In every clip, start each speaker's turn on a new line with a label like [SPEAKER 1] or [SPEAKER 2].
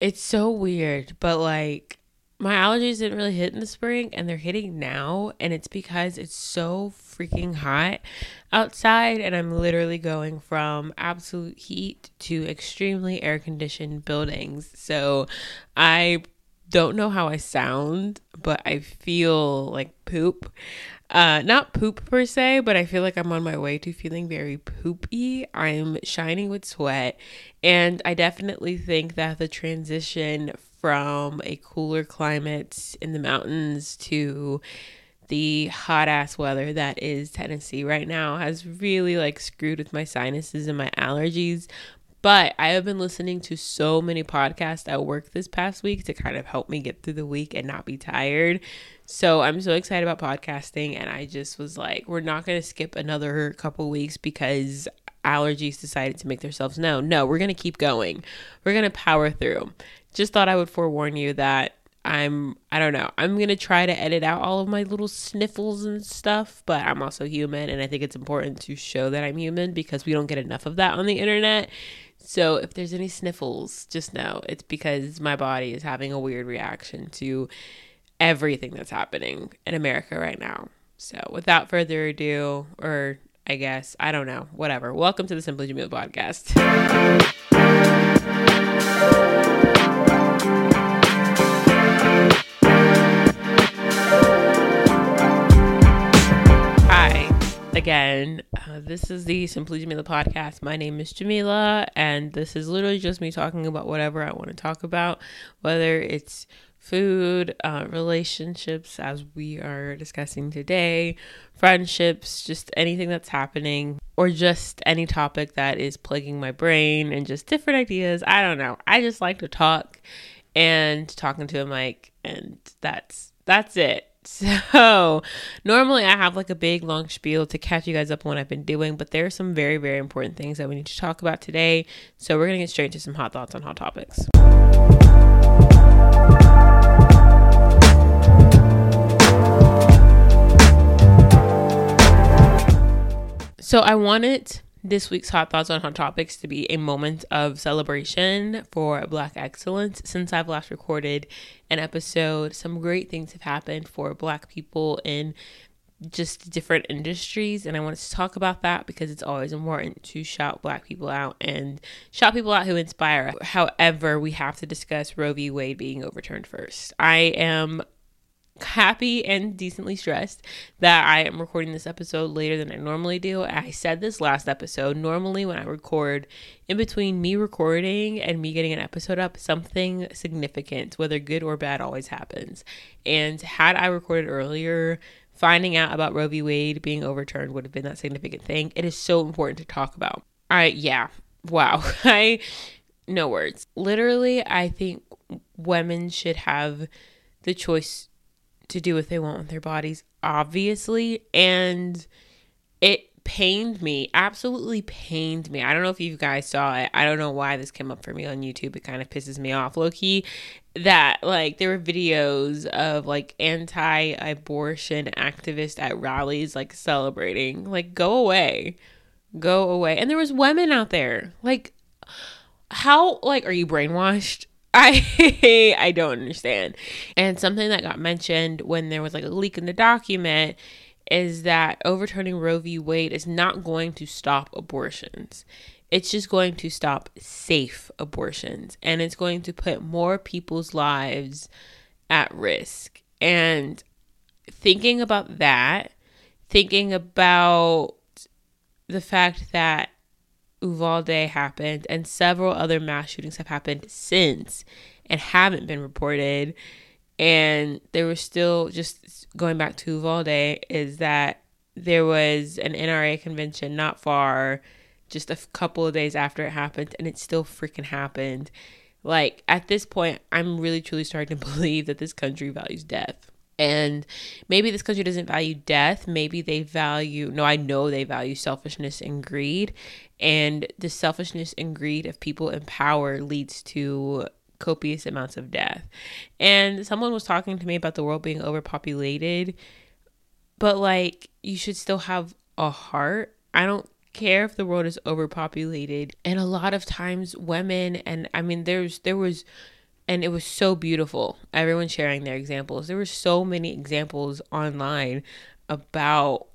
[SPEAKER 1] It's so weird, but like my allergies didn't really hit in the spring and they're hitting now and it's because it's so freaking hot outside and I'm literally going from absolute heat to extremely air conditioned buildings. So I don't know how I sound, but I feel like poop. Uh, not poop per se, but I feel like I'm on my way to feeling very poopy. I'm shining with sweat, and I definitely think that the transition from a cooler climate in the mountains to the hot ass weather that is Tennessee right now has really like screwed with my sinuses and my allergies. But I have been listening to so many podcasts at work this past week to kind of help me get through the week and not be tired. So I'm so excited about podcasting. And I just was like, we're not going to skip another couple weeks because allergies decided to make themselves known. No, we're going to keep going. We're going to power through. Just thought I would forewarn you that I'm I don't know. I'm going to try to edit out all of my little sniffles and stuff, but I'm also human and I think it's important to show that I'm human because we don't get enough of that on the internet. So if there's any sniffles, just know it's because my body is having a weird reaction to everything that's happening in America right now. So without further ado, or I guess, I don't know, whatever. Welcome to the Simply Jamilah podcast. Again. Uh, this is the Simply Jamilah podcast. My name is Jamilah, and this is literally just me talking about whatever I want to talk about, whether it's food, uh, relationships, as we are discussing today, friendships, just anything that's happening, or just any topic that is plaguing my brain and just different ideas. I don't know. I just like to talk and talking to a mic, and that's that's it. So, normally I have like a big long spiel to catch you guys up on what I've been doing, but there are some very, very important things that we need to talk about today. So, we're going to get straight to some hot thoughts on hot topics. So, I wanted this week's Hot Thoughts on Hot Topics to be a moment of celebration for Black excellence. Since I've last recorded an episode, some great things have happened for Black people in just different industries. And I wanted to talk about that because it's always important to shout Black people out and shout people out who inspire. However, we have to discuss Roe v. Wade being overturned first. I am happy and decently stressed that I am recording this episode later than I normally do. I said this last episode. Normally, when I record, in between me recording and me getting an episode up, something significant, whether good or bad, always happens. And had I recorded earlier, finding out about Roe v. Wade being overturned would have been that significant thing. It is so important to talk about. I, yeah, wow. I, no words. Literally, I think women should have the choice to do what they want with their bodies, obviously. And it pained me, absolutely pained me. I don't know if you guys saw it. I don't know why this came up for me on YouTube. It kind of pisses me off, low key. That like there were videos of like anti abortion activists at rallies like celebrating. Like, go away. Go away. And there was women out there. Like, how like are you brainwashed? I I don't understand. And something that got mentioned when there was like a leak in the document is that overturning Roe v. Wade is not going to stop abortions. It's just going to stop safe abortions and it's going to put more people's lives at risk. And thinking about that, thinking about the fact that Uvalde happened and several other mass shootings have happened since and haven't been reported. And there was still just going back to Uvalde is that there was an NRA convention not far, just a couple of days after it happened, and it still freaking happened. Like at this point, I'm really truly starting to believe that this country values death. And maybe this country doesn't value death. Maybe they value, no, I know they value selfishness and greed. And the selfishness and greed of people in power leads to copious amounts of death. And someone was talking to me about the world being overpopulated, but like you should still have a heart. I don't care if the world is overpopulated. And a lot of times women and I mean there's there was and it was so beautiful. Everyone sharing their examples. There were so many examples online about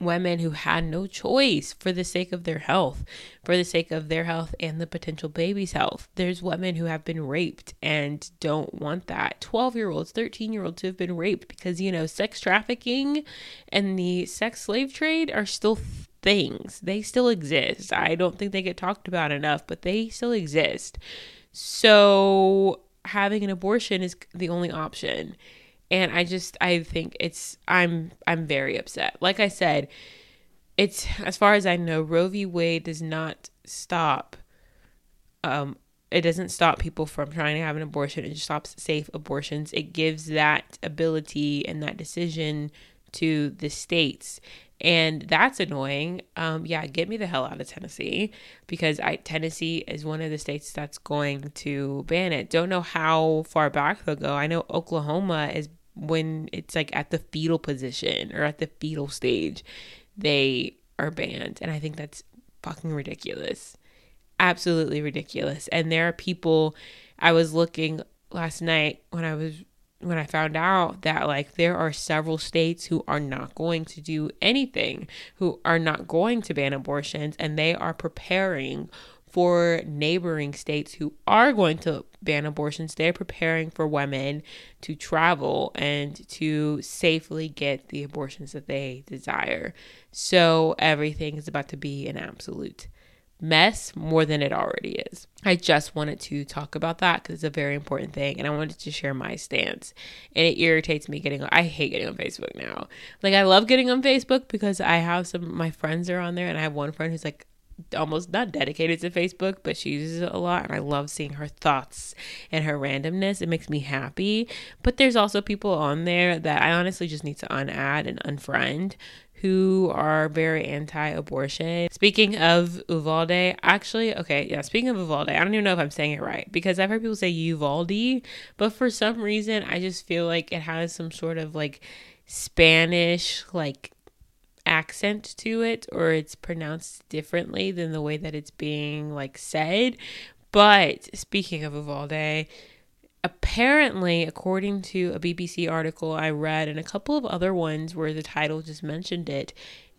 [SPEAKER 1] women who had no choice for the sake of their health, for the sake of their health and the potential baby's health. There's women who have been raped and don't want that. 12 year olds, 13 year olds who have been raped because, you know, sex trafficking and the sex slave trade are still things. They still exist. I don't think they get talked about enough, but they still exist. So having an abortion is the only option. And i just i think it's i'm i'm very upset. Like i said it's as far as i know roe v. Wade does not stop um it doesn't stop people from trying to have an abortion. It stops safe abortions. It gives that ability and that decision to the states and that's annoying. Um, yeah, get me the hell out of Tennessee because I Tennessee is one of the states that's going to ban it. Don't know how far back they'll go. I know Oklahoma is when it's like at the fetal position or at the fetal stage, they are banned, and I think that's fucking ridiculous. Absolutely ridiculous. And there are people. I was looking last night when I was when I found out that like there are several states who are not going to do anything, who are not going to ban abortions, and they are preparing for neighboring states who are going to ban abortions. They're preparing for women to travel and to safely get the abortions that they desire. So everything is about to be an absolute mess more than it already is. I just wanted to talk about that because it's a very important thing and I wanted to share my stance. And it irritates me getting I hate getting on Facebook now. Like I love getting on Facebook because I have some my friends are on there and I have one friend who's like almost not dedicated to Facebook, but she uses it a lot and I love seeing her thoughts and her randomness. It makes me happy. But there's also people on there that I honestly just need to unadd and unfriend who are very anti-abortion. Speaking of Uvalde, actually, okay, yeah, speaking of Uvalde, I don't even know if I'm saying it right because I've heard people say Uvalde, but for some reason I just feel like it has some sort of like Spanish like accent to it or it's pronounced differently than the way that it's being like said. But speaking of Uvalde, apparently, according to a BBC article I read and a couple of other ones where the title just mentioned it,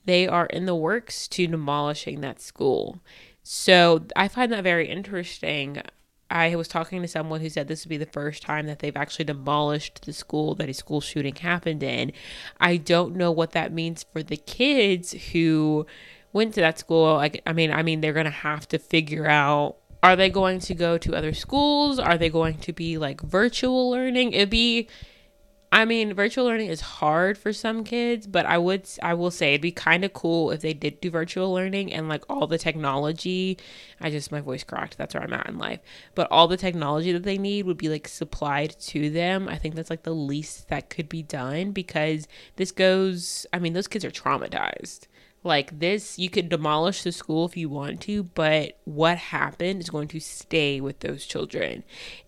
[SPEAKER 1] they are in the works to demolishing that school. So I find that very interesting. I was talking to someone who said this would be the first time that they've actually demolished the school that a school shooting happened in. I don't know what that means for the kids who went to that school. Like, I mean, I mean, they're gonna have to figure out are they going to go to other schools? Are they going to be like virtual learning? It'd be I mean, virtual learning is hard for some kids, but I would I will say it'd be kind of cool if they did do virtual learning and like all the technology. I just my voice cracked. That's where I'm at in life. But all the technology that they need would be like supplied to them. I think that's like the least that could be done because this goes. I mean, those kids are traumatized. Like this, you could demolish the school if you want to, but what happened is going to stay with those children.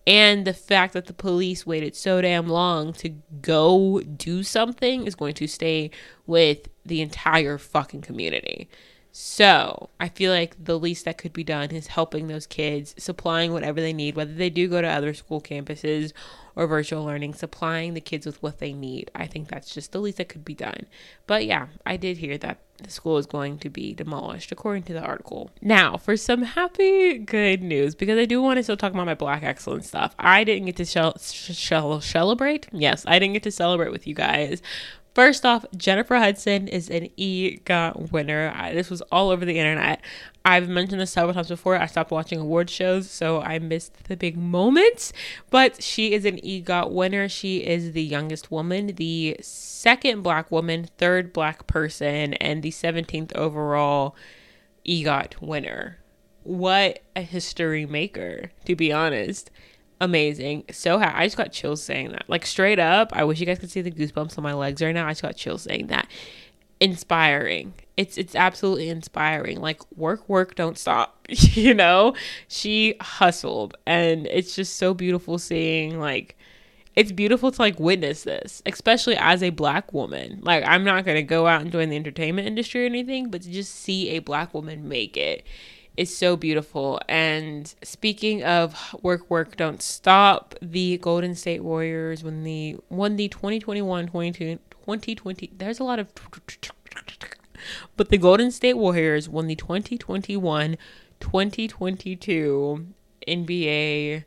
[SPEAKER 1] And the fact that the police waited so damn long to go do something is going to stay with the entire fucking community. So I feel like the least that could be done is helping those kids, supplying whatever they need, whether they do go to other school campuses or virtual learning, supplying the kids with what they need. I think that's just the least that could be done. But yeah, I did hear that the school is going to be demolished, according to the article. Now, for some happy, good news, because I do want to still talk about my Black Excellence stuff. I didn't get to shell, shell, celebrate. Yes, I didn't get to celebrate with you guys First off, Jennifer Hudson is an EGOT winner. I, this was all over the internet. I've mentioned this several times before. I stopped watching award shows, so I missed the big moments. But she is an EGOT winner. She is the youngest woman, the second black woman, third black person, and the 17th overall EGOT winner. What a history maker, to be honest amazing. So ha- I just got chills saying that. Like straight up, I wish you guys could see the goosebumps on my legs right now. I just got chills saying that. Inspiring. It's it's absolutely inspiring. Like work, work, don't stop. you know, she hustled, and it's just so beautiful seeing like. It's beautiful to like witness this, especially as a black woman. Like I'm not gonna go out and join the entertainment industry or anything, but to just see a black woman make it is so beautiful. And speaking of work, work, don't stop, the Golden State Warriors when the won the 2021 2020. There's a lot of but the Golden State Warriors won the 2021 2022 NBA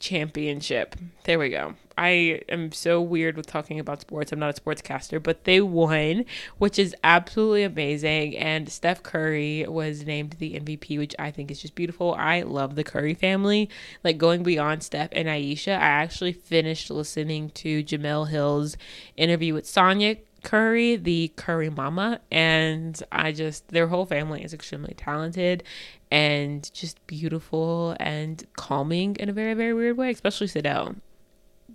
[SPEAKER 1] championship. There we go. I am so weird with talking about sports. I'm not a sportscaster, but they won, which is absolutely amazing. And Steph Curry was named the MVP, which I think is just beautiful. I love the Curry family. Like going beyond Steph and Ayesha, I actually finished listening to Jemele Hill's interview with Sonya Curry, the Curry mama, and I just their whole family is extremely talented and just beautiful and calming in a very very weird way, especially Sydel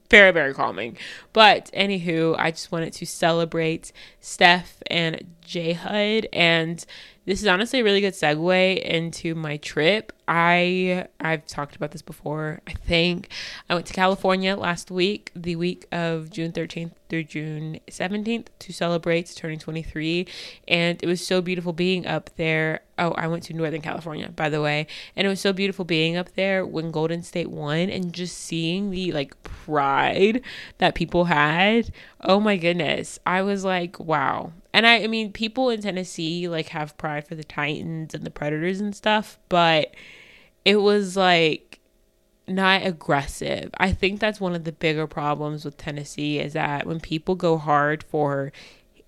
[SPEAKER 1] very, very calming. But anywho, I just wanted to celebrate Steph and J Hud and this is honestly a really good segue into my trip. I I've talked about this before. I think I went to California last week, the week of June 13th through June 17th to celebrate turning 23, and it was so beautiful being up there. Oh, I went to Northern California, by the way, and it was so beautiful being up there when Golden State won and just seeing the like pride that people had. Oh my goodness. I was like, wow, and I, I mean, people in Tennessee like have pride for the Titans and the Predators and stuff, but it was like not aggressive. I think that's one of the bigger problems with Tennessee is that when people go hard for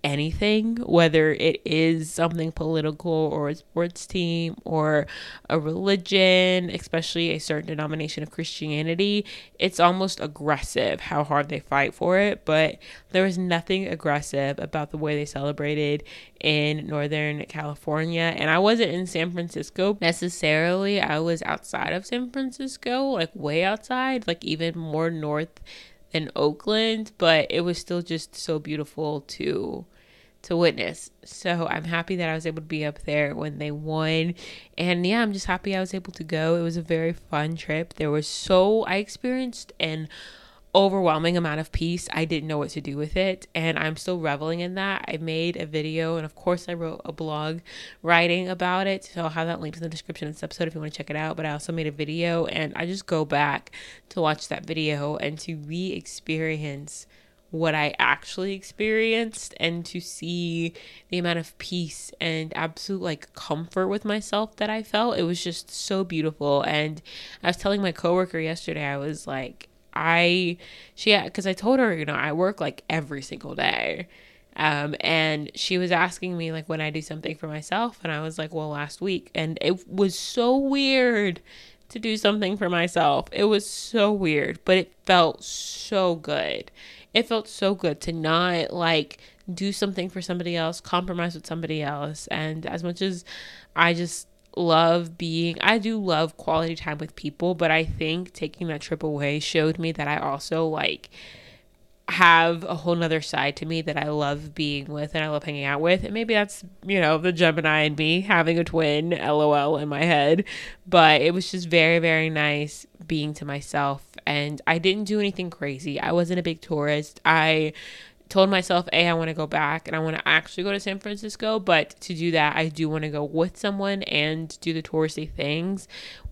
[SPEAKER 1] anything, whether it is something political or a sports team or a religion, especially a certain denomination of Christianity, it's almost aggressive how hard they fight for it. But there was nothing aggressive about the way they celebrated in Northern California. And I wasn't in San Francisco necessarily, I was outside of San Francisco, like way outside, like even more north in Oakland, but it was still just so beautiful to to witness. So I'm happy that I was able to be up there when they won. And yeah, I'm just happy I was able to go. It was a very fun trip. There was so, I experienced an overwhelming amount of peace. I didn't know what to do with it. And I'm still reveling in that. I made a video and, of course, I wrote a blog writing about it. So I'll have that linked in the description of this episode if you want to check it out. But I also made a video and I just go back to watch that video and to re experience what I actually experienced and to see the amount of peace and absolute like comfort with myself that I felt. It was just so beautiful. And I was telling my coworker yesterday, I was like, I, she, because I told her, you know, I work like every single day. Um, and she was asking me like when I do something for myself, and I was like, well, last week, and it was so weird to do something for myself. It was so weird, but it felt so good it felt so good to not like do something for somebody else, compromise with somebody else. And as much as I just love being, I do love quality time with people, but I think taking that trip away showed me that I also like have a whole nother side to me that I love being with and I love hanging out with. And maybe that's, you know, the Gemini and me having a twin, lol, in my head. But it was just very, very nice being to myself. And I didn't do anything crazy. I wasn't a big tourist. I told myself, A, I want to go back and I want to actually go to San Francisco. But to do that, I do want to go with someone and do the touristy things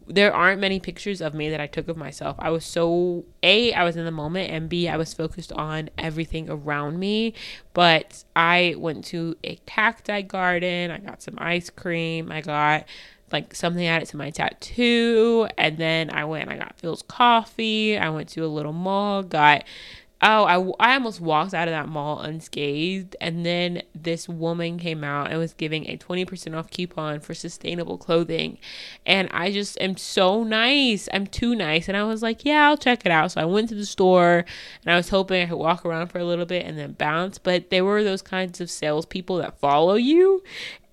[SPEAKER 1] there aren't many pictures of me that I took of myself. I was so A, I was in the moment, and B, I was focused on everything around me. But I went to a cacti garden, I got some ice cream, I got like something added to my tattoo, and then I went I got Philz coffee, I went to a little mall, got oh, I, I almost walked out of that mall unscathed. And then this woman came out and was giving a 20% off coupon for sustainable clothing. And I just am so nice. I'm too nice. And I was like, yeah, I'll check it out. So I went to the store and I was hoping I could walk around for a little bit and then bounce. But there were those kinds of salespeople that follow you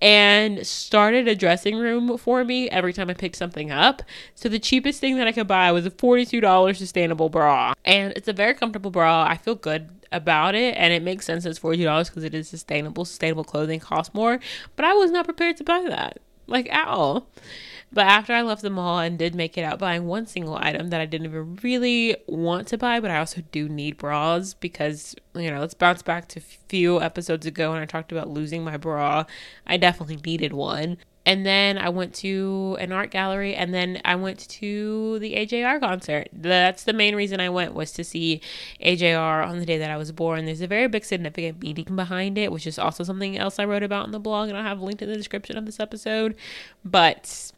[SPEAKER 1] and started a dressing room for me every time I picked something up. So the cheapest thing that I could buy was a $42 sustainable bra. And it's a very comfortable bra. I feel good about it and it makes sense it's $40 because it is sustainable. Sustainable clothing costs more, but I was not prepared to buy that. Like at all. But after I left the mall and did make it out buying one single item that I didn't even really want to buy, but I also do need bras because, you know, let's bounce back to a few episodes ago when I talked about losing my bra. I definitely needed one. and then I went to an art gallery and then I went to the AJR concert. That's the main reason I went was to see AJR on the day that I was born. There's a very big significant meaning behind it, which is also something else I wrote about in the blog and I'll have linked in the description of this episode. But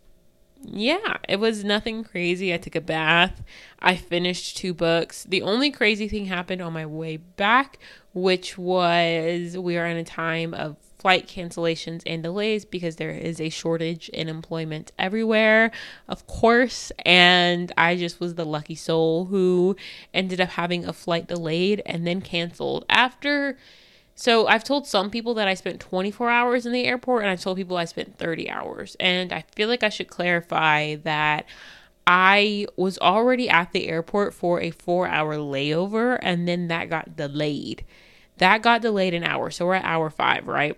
[SPEAKER 1] yeah, it was nothing crazy. I took a bath. I finished two books. The only crazy thing happened on my way back, which was we are in a time of flight cancellations and delays because there is a shortage in employment everywhere, of course. And I just was the lucky soul who ended up having a flight delayed and then canceled after. So I've told some people that I spent 24 hours in the airport, and I've told people I spent 30 hours. And I feel like I should clarify that. I was already at the airport for a four hour layover and then that got delayed. That got delayed an hour. So we're at hour five, right?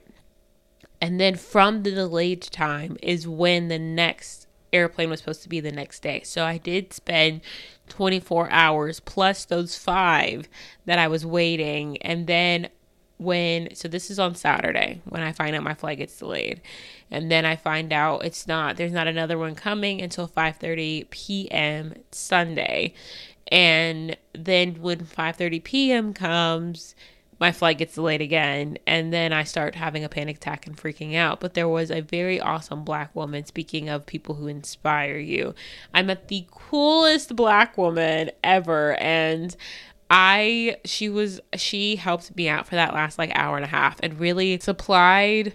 [SPEAKER 1] And then from the delayed time is when the next airplane was supposed to be the next day. So I did spend 24 hours plus those five that I was waiting. And then when, so this is on Saturday when I find out my flight gets delayed. And then I find out it's not, there's not another one coming until 5.30 p.m. Sunday. And then when 5.30 p.m. comes, my flight gets delayed again and then i start having a panic attack and freaking out but there was a very awesome black woman speaking of people who inspire you i met the coolest black woman ever and i she was she helped me out for that last like hour and a half and really supplied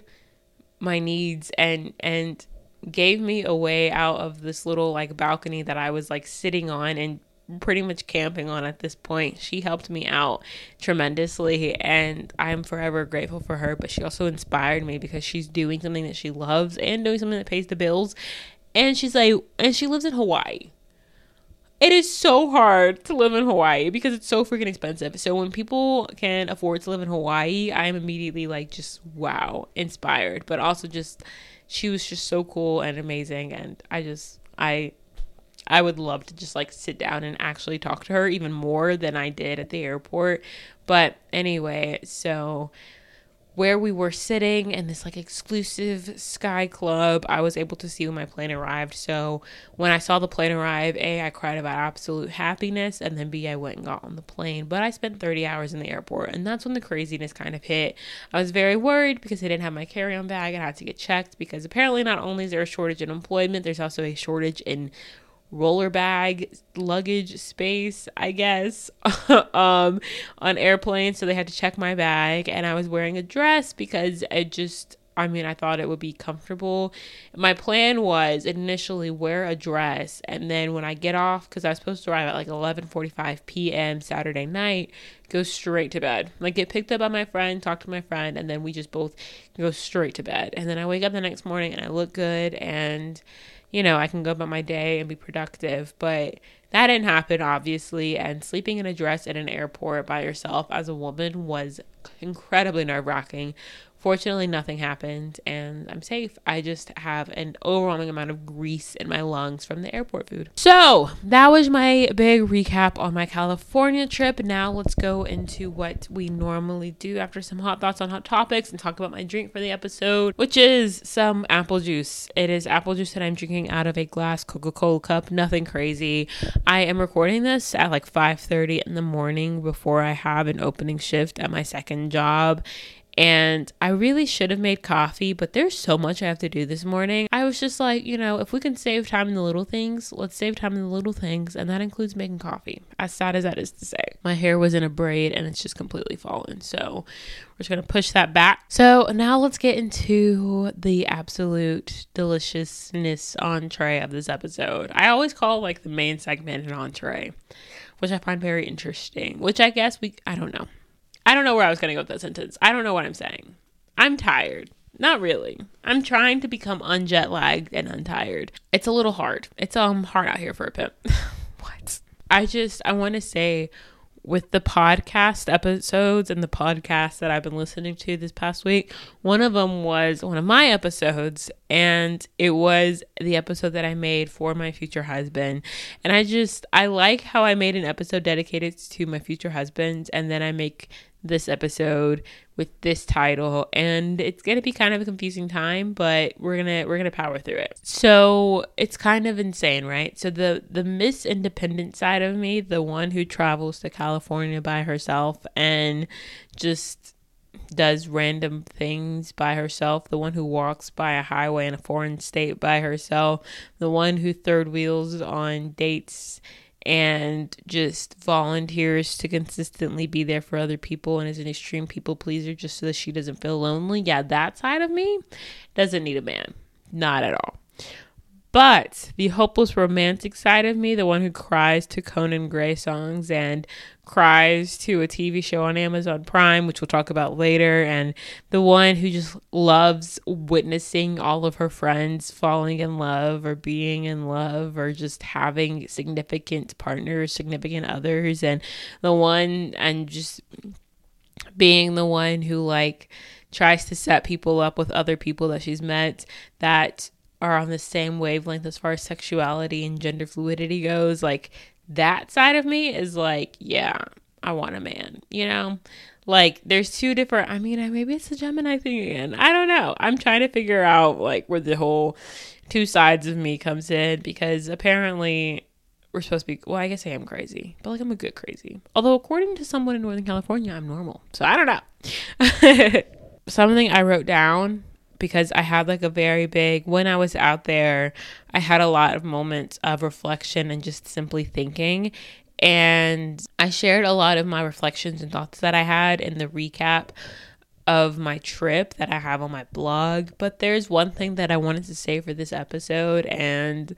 [SPEAKER 1] my needs and and gave me a way out of this little like balcony that i was like sitting on and pretty much camping on at this point. She helped me out tremendously and I'm forever grateful for her, but she also inspired me because she's doing something that she loves and doing something that pays the bills. And she's like and she lives in Hawaii. It is so hard to live in Hawaii because it's so freaking expensive. So when people can afford to live in Hawaii, I'm immediately like just wow, inspired, but also just she was just so cool and amazing and I just I I would love to just like sit down and actually talk to her even more than I did at the airport. But anyway, so where we were sitting in this like exclusive sky club, I was able to see when my plane arrived. So when I saw the plane arrive, A, I cried about absolute happiness, and then B, I went and got on the plane. But I spent 30 hours in the airport, and that's when the craziness kind of hit. I was very worried because I didn't have my carry on bag. I had to get checked because apparently not only is there a shortage in employment, there's also a shortage in roller bag luggage space i guess um on airplanes. So they had to check my bag and i was wearing a dress because i just i mean i thought it would be comfortable. My plan was initially wear a dress and then when i get off because i was supposed to arrive at like 11.45 p.m saturday night go straight to bed. Like get picked up by my friend talk to my friend and then we just both go straight to bed. And then i wake up the next morning and i look good and you know, I can go about my day and be productive. But that didn't happen, obviously. And sleeping in a dress in an airport by yourself as a woman was incredibly nerve wracking. Fortunately, nothing happened and I'm safe. I just have an overwhelming amount of grease in my lungs from the airport food. So, that was my big recap on my California trip. Now, let's go into what we normally do after some hot thoughts on hot topics and talk about my drink for the episode, which is some apple juice. It is apple juice that I'm drinking out of a glass Coca-Cola cup. Nothing crazy. I am recording this at like 5:30 in the morning before I have an opening shift at my second job and I really should have made coffee, but there's so much I have to do this morning. I was just like, you know, if we can save time in the little things, let's save time in the little things, and that includes making coffee. As sad as that is to say, my hair was in a braid and it's just completely fallen. So we're just gonna push that back. So now let's get into the absolute deliciousness entree of this episode. I always call like the main segment an entree, which I find very interesting. Which I guess we, I don't know. I don't know where I was going to go with that sentence. I don't know what I'm saying. I'm tired. Not really. I'm trying to become unjet lagged and untired. It's a little hard. It's um hard out here for a pimp. what? I just I want to say with the podcast episodes and the podcasts that I've been listening to this past week, one of them was one of my episodes, and it was the episode that I made for my future husband. And I just, I like how I made an episode dedicated to my future husband, and then I make this episode with this title and it's going to be kind of a confusing time but we're going to we're going to power through it. So it's kind of insane right? So the the miss independent side of me the one who travels to california by herself and just does random things by herself, the one who walks by a highway in a foreign state by herself, the one who third wheels on dates and just volunteers to consistently be there for other people and is an extreme people pleaser just so that she doesn't feel lonely. Yeah, that side of me doesn't need a man. Not at all. But the hopeless romantic side of me, the one who cries to Conan Gray songs and cries to a TV show on Amazon Prime, which we'll talk about later, and the one who just loves witnessing all of her friends falling in love or being in love or just having significant partners, significant others, and the one and just being the one who like tries to set people up with other people that she's met that are on the same wavelength as far as sexuality and gender fluidity goes. Like that side of me is like, yeah, I want a man, you know? Like there's two different I mean, maybe it's a Gemini thing again. I don't know. I'm trying to figure out like where the whole two sides of me comes in because apparently we're supposed to be well, I guess I am crazy. But like I'm a good crazy. Although according to someone in Northern California, I'm normal. So I don't know. Something I wrote down because I had like a very big, when I was out there, I had a lot of moments of reflection and just simply thinking. And I shared a lot of my reflections and thoughts that I had in the recap of my trip that I have on my blog. But there's one thing that I wanted to say for this episode, and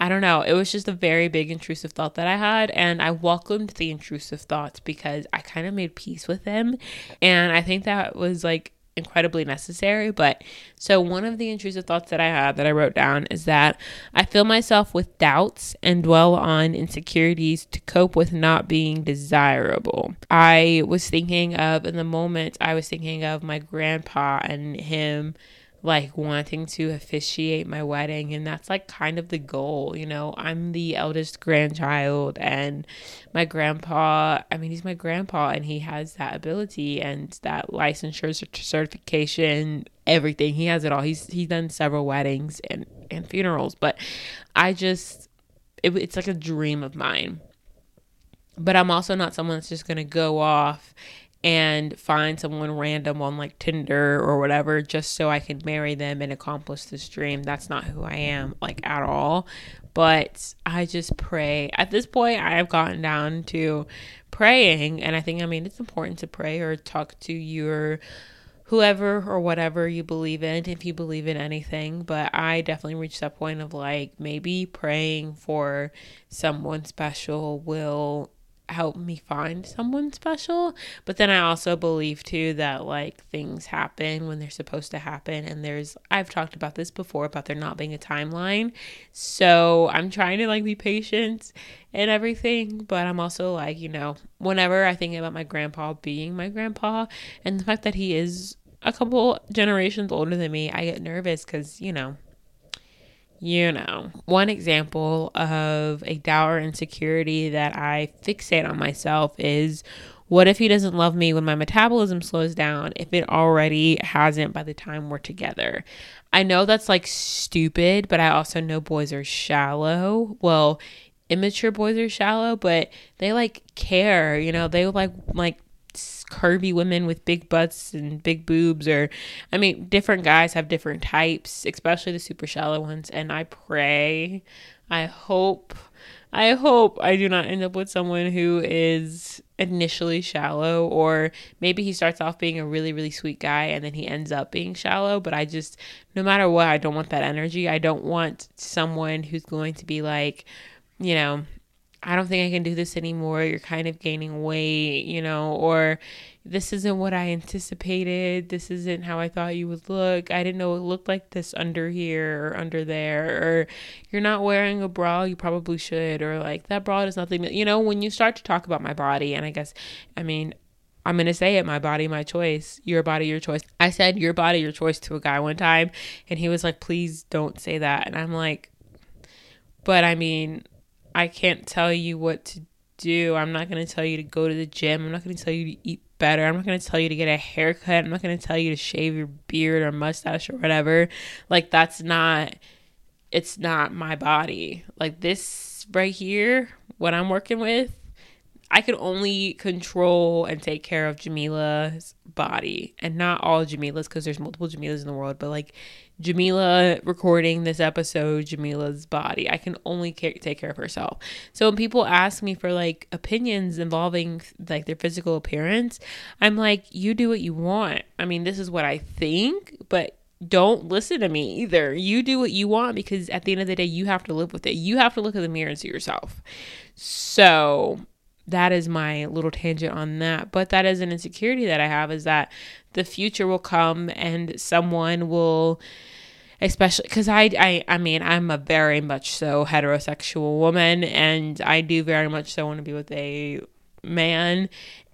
[SPEAKER 1] I don't know, it was just a very big intrusive thought that I had, and I welcomed the intrusive thoughts because I kind of made peace with them. And I think that was like incredibly necessary. But so, one of the intrusive thoughts that I had that I wrote down is that I fill myself with doubts and dwell on insecurities to cope with not being desirable. I was thinking of, in the moment, I was thinking of my grandpa and him like wanting to officiate my wedding and that's like kind of the goal you know? I'm the eldest grandchild and my grandpa i mean he's my grandpa and he has that ability and that licensure certification everything. He has it all. He's he's done several weddings and and funerals but i just it, it's like a dream of mine. But i'm also not someone that's just going to go off and find someone random on like Tinder or whatever just so I can marry them and accomplish this dream. That's not who I am, like at all. But I just pray. At this point, I have gotten down to praying. And I think, I mean, it's important to pray or talk to your whoever or whatever you believe in, if you believe in anything. But I definitely reached that point of like maybe praying for someone special will help me find someone special. But then I also believe too that like things happen when they're supposed to happen. And there's, I've talked about this before about there not being a timeline. So I'm trying to like be patient and everything. But I'm also like, you know, whenever I think about my grandpa being my grandpa and the fact that he is a couple generations older than me, I get nervous because, you know, you know, one example of a dour insecurity that I fixate on myself is what if he doesn't love me when my metabolism slows down if it already hasn't by the time we're together? I know that's like stupid, but I also know boys are shallow. Well, immature boys are shallow, but they like care, you know, they like like curvy women with big butts and big boobs or I mean different guys have different types, especially the super shallow ones and I pray I hope I hope I do not end up with someone who is initially shallow or maybe he starts off being a really really sweet guy and then he ends up being shallow but I just no matter what I don't want that energy. I don't want someone who's going to be like, you know, I don't think I can do this anymore. You're kind of gaining weight, you know, or this isn't what I anticipated. This isn't how I thought you would look. I didn't know it looked like this under here or under there. Or you're not wearing a bra, you probably should. Or like that bra is nothing, you know, when you start to talk about my body, and I guess, I mean, I'm going to say it my body, my choice, your body, your choice. I said your body, your choice to a guy one time, and he was like, please don't say that. And I'm like, but I mean, I can't tell you what to do. I'm not going to tell you to go to the gym. I'm not going to tell you to eat better. I'm not going to tell you to get a haircut. I'm not going to tell you to shave your beard or mustache or whatever. Like, that's not, it's not my body. Like, this right here, what I'm working with, I can only control and take care of Jamilah's body and not all Jamilah's because there's multiple Jamilah's in the world, but like Jamilah recording this episode, Jamilah's body. I can only take care of herself. So when people ask me for like opinions involving like their physical appearance, I'm like, you do what you want. I mean, this is what I think, but don't listen to me either. You do what you want because at the end of the day, you have to live with it. You have to look in the mirror and see yourself. So that is my little tangent on that. But that is an insecurity that I have is that the future will come and someone will especially because I, I i mean i'm a very much so heterosexual woman and i do very much so want to be with a man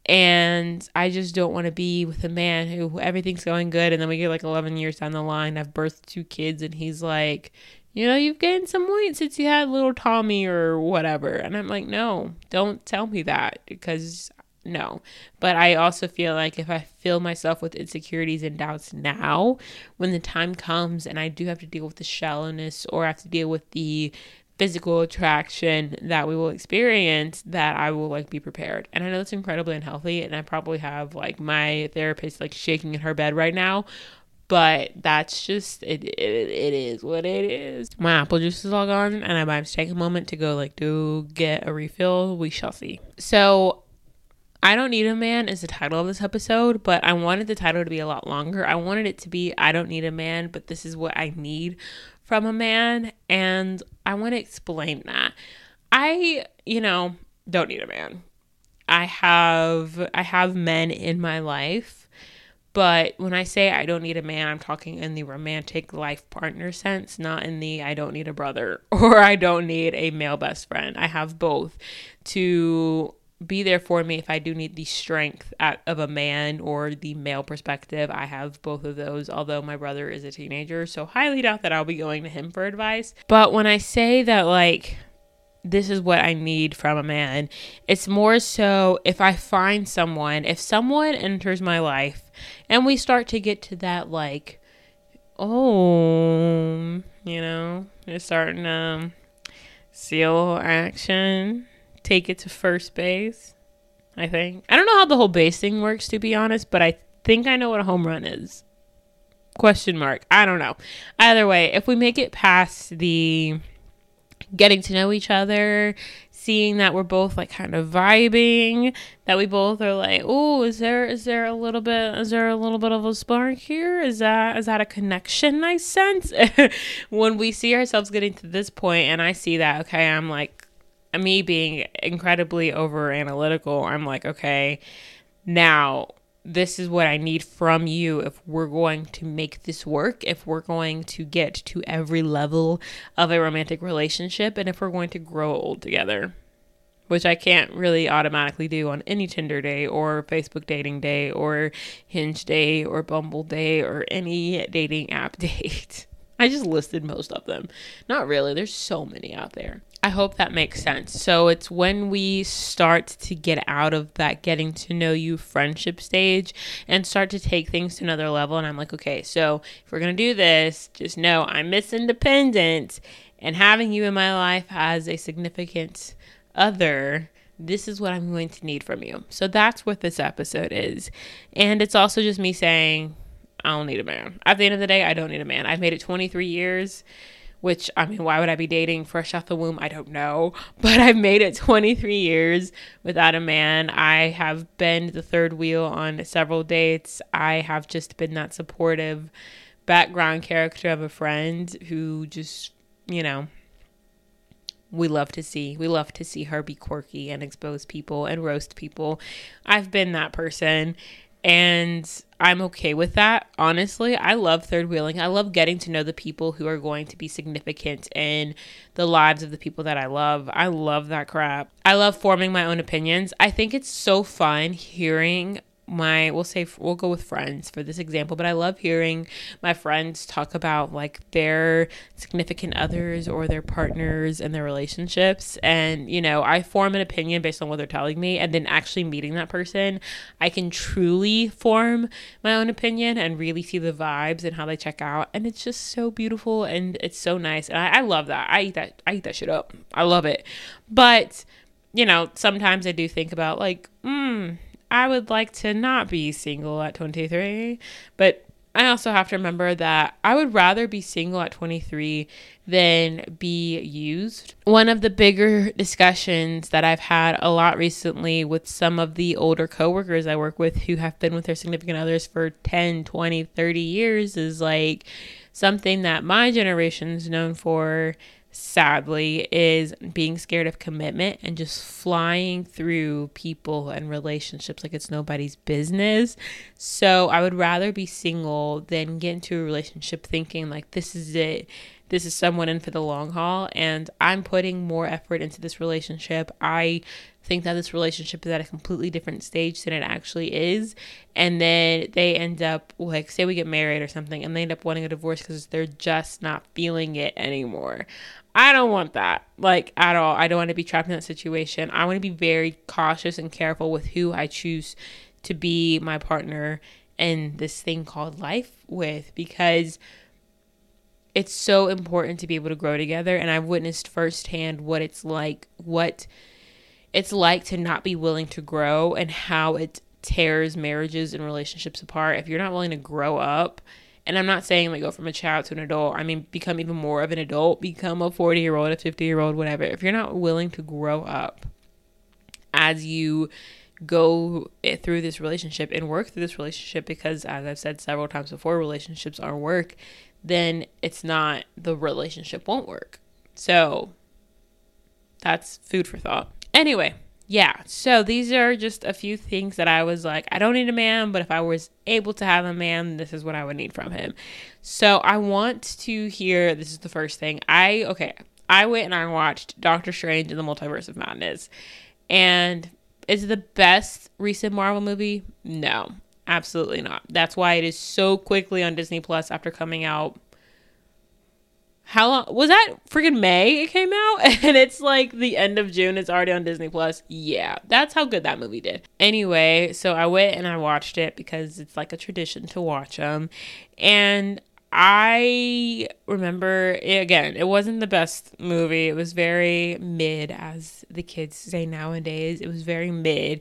[SPEAKER 1] and i just don't want to be with a man who everything's going good and then we get like 11 years down the line i've birthed two kids and he's like you know, you've gained some weight since you had little Tommy or whatever. And I'm like, no, don't tell me that because no. But I also feel like if I fill myself with insecurities and doubts now, when the time comes and I do have to deal with the shallowness or I have to deal with the physical attraction that we will experience that I will like be prepared. And I know that's incredibly unhealthy and I probably have like my therapist like shaking in her bed right now but that's just it, it it is what it is my apple juice is all gone and i might take a moment to go like do get a refill we shall see so I don't need a man is the title of this episode, but I wanted the title to be a lot longer. I wanted it to be I don't need a man, but this is what I need from a man. And I want to explain that. I, you know, don't need a man. I have I have men in my life but when I say I don't need a man, I'm talking in the romantic life partner sense, not in the I don't need a brother or I don't need a male best friend. I have both to be there for me if I do need the strength of a man or the male perspective. I have both of those, although my brother is a teenager, so highly doubt that I'll be going to him for advice. But when I say that, like, this is what I need from a man. It's more so if I find someone, if someone enters my life and we start to get to that, like, oh, you know, it's starting to um, seal action, take it to first base. I think. I don't know how the whole base thing works, to be honest, but I think I know what a home run is. Question mark. I don't know. Either way, if we make it past the getting to know each other, seeing that we're both like kind of vibing, that we both are like, oh, is there is there a little bit is there a little bit of a spark here? Is that is that a connection I sense? when we see ourselves getting to this point and I see that, okay, I'm like me being incredibly over analytical, I'm like, okay, now this is what I need from you if we're going to make this work, if we're going to get to every level of a romantic relationship, and if we're going to grow old together. Which I can't really automatically do on any Tinder day or Facebook dating day or Hinge day or Bumble day or any dating app date. I just listed most of them. Not really, there's so many out there. I hope that makes sense. So it's when we start to get out of that getting to know you friendship stage and start to take things to another level. And I'm like, okay, so if we're going to do this, just know I'm Miss Independent and having you in my life as a significant other. This is what I'm going to need from you. So that's what this episode is. And it's also just me saying, I don't need a man. At the end of the day, I don't need a man. I've made it 23 years which I mean, why would I be dating fresh out the womb? I don't know. But I've made it 23 years without a man. I have been the third wheel on several dates. I have just been that supportive background character of a friend who just, you know, we love to see. We love to see her be quirky and expose people and roast people. I've been that person and I'm okay with that. Honestly, I love third wheeling. I love getting to know the people who are going to be significant in the lives of the people that I love. I love that crap. I love forming my own opinions. I think it's so fun hearing my we'll say we'll go with friends for this example but i love hearing my friends talk about like their significant others or their partners and their relationships. And you know i form an opinion based on what they're telling me and then actually meeting that person i can truly form my own opinion and really see the vibes and how they check out. And it's just so beautiful and it's so nice. And i, I love that. I eat that i eat that shit up. I love it. But you know sometimes i do think about like hmm I would like to not be single at 23, but I also have to remember that I would rather be single at 23 than be used. One of the bigger discussions that I've had a lot recently with some of the older coworkers I work with who have been with their significant others for 10, 20, 30 years is like something that my generation is known for sadly, is being scared of commitment and just flying through people and relationships like it's nobody's business. So I would rather be single than get into a relationship thinking like this is it. This is someone in for the long haul, and I'm putting more effort into this relationship. I think that this relationship is at a completely different stage than it actually is. And then they end up, like, say we get married or something, and they end up wanting a divorce because they're just not feeling it anymore. I don't want that, like at all. I don't want to be trapped in that situation. I want to be very cautious and careful with who I choose to be my partner in this thing called life with because it's so important to be able to grow together. And I've witnessed firsthand what it's like, what it's like to not be willing to grow and how it tears marriages and relationships apart. If you're not willing to grow up, and I'm not saying like go from a child to an adult. I mean, become even more of an adult, become a 40 year old, a 50 year old, whatever. If you're not willing to grow up as you go through this relationship and work through this relationship, because as I've said several times before, relationships are work, then it's not, the relationship won't work. So that's food for thought. Anyway, yeah, so these are just a few things that I was like, I don't need a man, but if I was able to have a man, this is what I would need from him. So I want to hear this is the first thing. I, okay, I went and I watched Doctor Strange in the Multiverse of Madness. And is the best recent Marvel movie? No, absolutely not. That's why it is so quickly on Disney Plus after coming out how long was that freaking May it came out and it's like the end of June it's already on Disney Plus. Yeah, that's how good that movie did. Anyway, so I went and I watched it because it's like a tradition to watch them. And I remember eh, again, it wasn't the best movie. It was very mid as the kids say nowadays. It was very mid,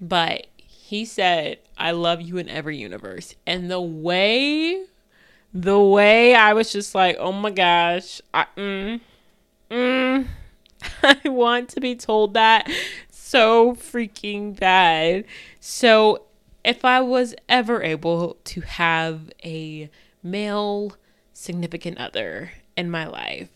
[SPEAKER 1] but he said, "I love you in every universe." And the way the way I was just like, oh my gosh, I, mm, mm, I want to be told that so freaking bad. So, if I was ever able to have a male significant other in my life,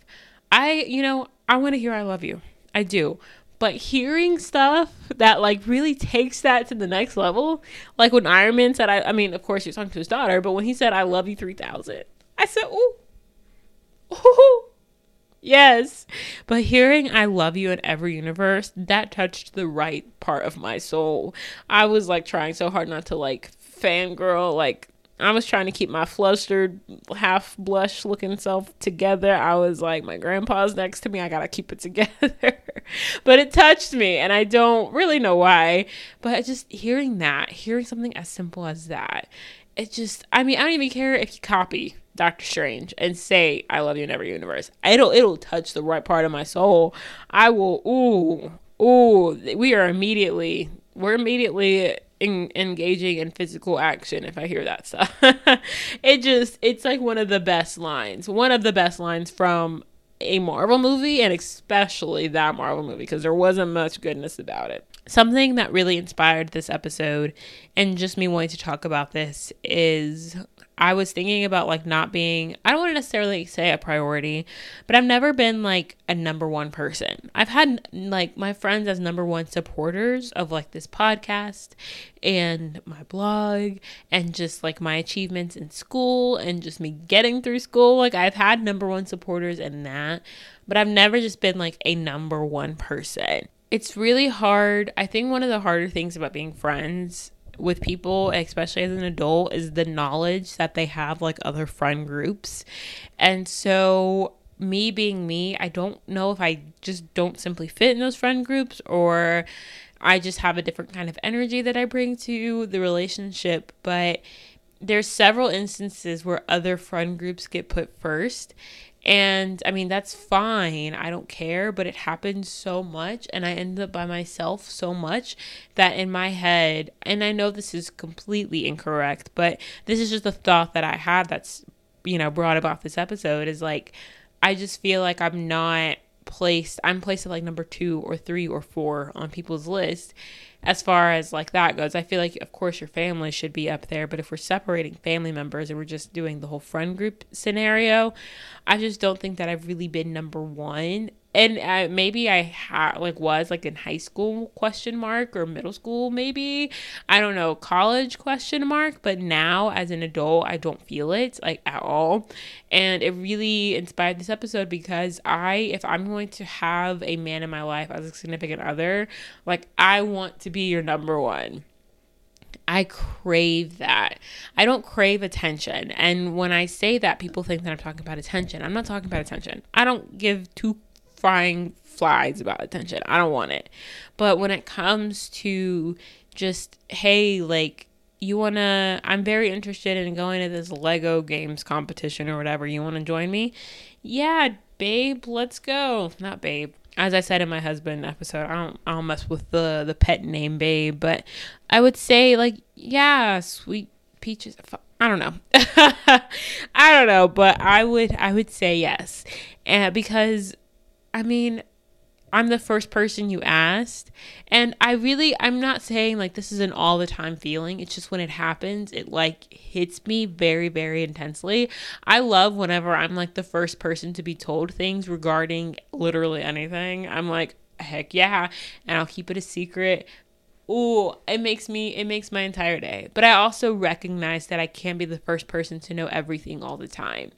[SPEAKER 1] I, you know, I want to hear I love you. I do. But hearing stuff that like really takes that to the next level, like when Iron Man said, I, I mean, of course, he was talking to his daughter, but when he said, I love you 3000, I said, ooh, ooh, yes. But hearing I love you in every universe, that touched the right part of my soul. I was like trying so hard not to like fangirl, like I was trying to keep my flustered, half blush looking self together. I was like, my grandpa's next to me. I got to keep it together. but it touched me, and I don't really know why. But just hearing that, hearing something as simple as that, it just, I mean, I don't even care if you copy Doctor Strange and say, I love you in every universe. It'll, it'll touch the right part of my soul. I will, ooh, ooh, we are immediately, we're immediately in, engaging in physical action if I hear that stuff. it just it's like one of the best lines. One of the best lines from a Marvel movie and especially that Marvel movie because there wasn't much goodness about it. Something that really inspired this episode and just me wanting to talk about this is I was thinking about like not being, I don't want to necessarily say a priority, but I've never been like a number one person. I've had like my friends as number one supporters of like this podcast and my blog and just like my achievements in school and just me getting through school. Like I've had number one supporters in that, but I've never just been like a number one person. It's really hard. I think one of the harder things about being friends with people, especially as an adult, is the knowledge that they have like other friend groups. And so, me being me, I don't know if I just don't simply fit in those friend groups or I just have a different kind of energy that I bring to the relationship. But there's several instances where other friend groups get put first and I mean, that's fine. I don't care, but it happens so much. And I end up by myself so much that in my head, and I know this is completely incorrect, but this is just a thought that I had that's, you know, brought about this episode is like, I just feel like I'm not placed, I'm placed at like number two or three or four on people's list as far as like that goes. I feel like of course your family should be up there, but if we're separating family members and we're just doing the whole friend group scenario, I just don't think that I've really been number 1 and uh, maybe I had like was like in high school question mark or middle school maybe I don't know college question mark but now as an adult I don't feel it like at all and it really inspired this episode because I if I'm going to have a man in my life as a significant other like I want to be your number one I crave that. I don't crave attention. And when I say that, people think that I'm talking about attention. I'm not talking about attention. I don't give two flying flies about attention. I don't want it. But when it comes to just, hey, like, you want to, I'm very interested in going to this Lego games competition or whatever. You want to join me? Yeah, babe, let's go. Not babe. As I said in my husband episode, I don't, I don't mess with the the pet name babe, but I would say like, yeah, sweet peaches. I don't know. I don't know, but I would I would say yes. And because I mean, I'm the first person you asked. And I really, I'm not saying like this is an all the time feeling. It's just when it happens, it like hits me very, very intensely. I love whenever I'm like the first person to be told things regarding literally anything. I'm like, heck yeah. And I'll keep it a secret. Ooh, it makes me, it makes my entire day. But I also recognize that I can't be the first person to know everything all the time.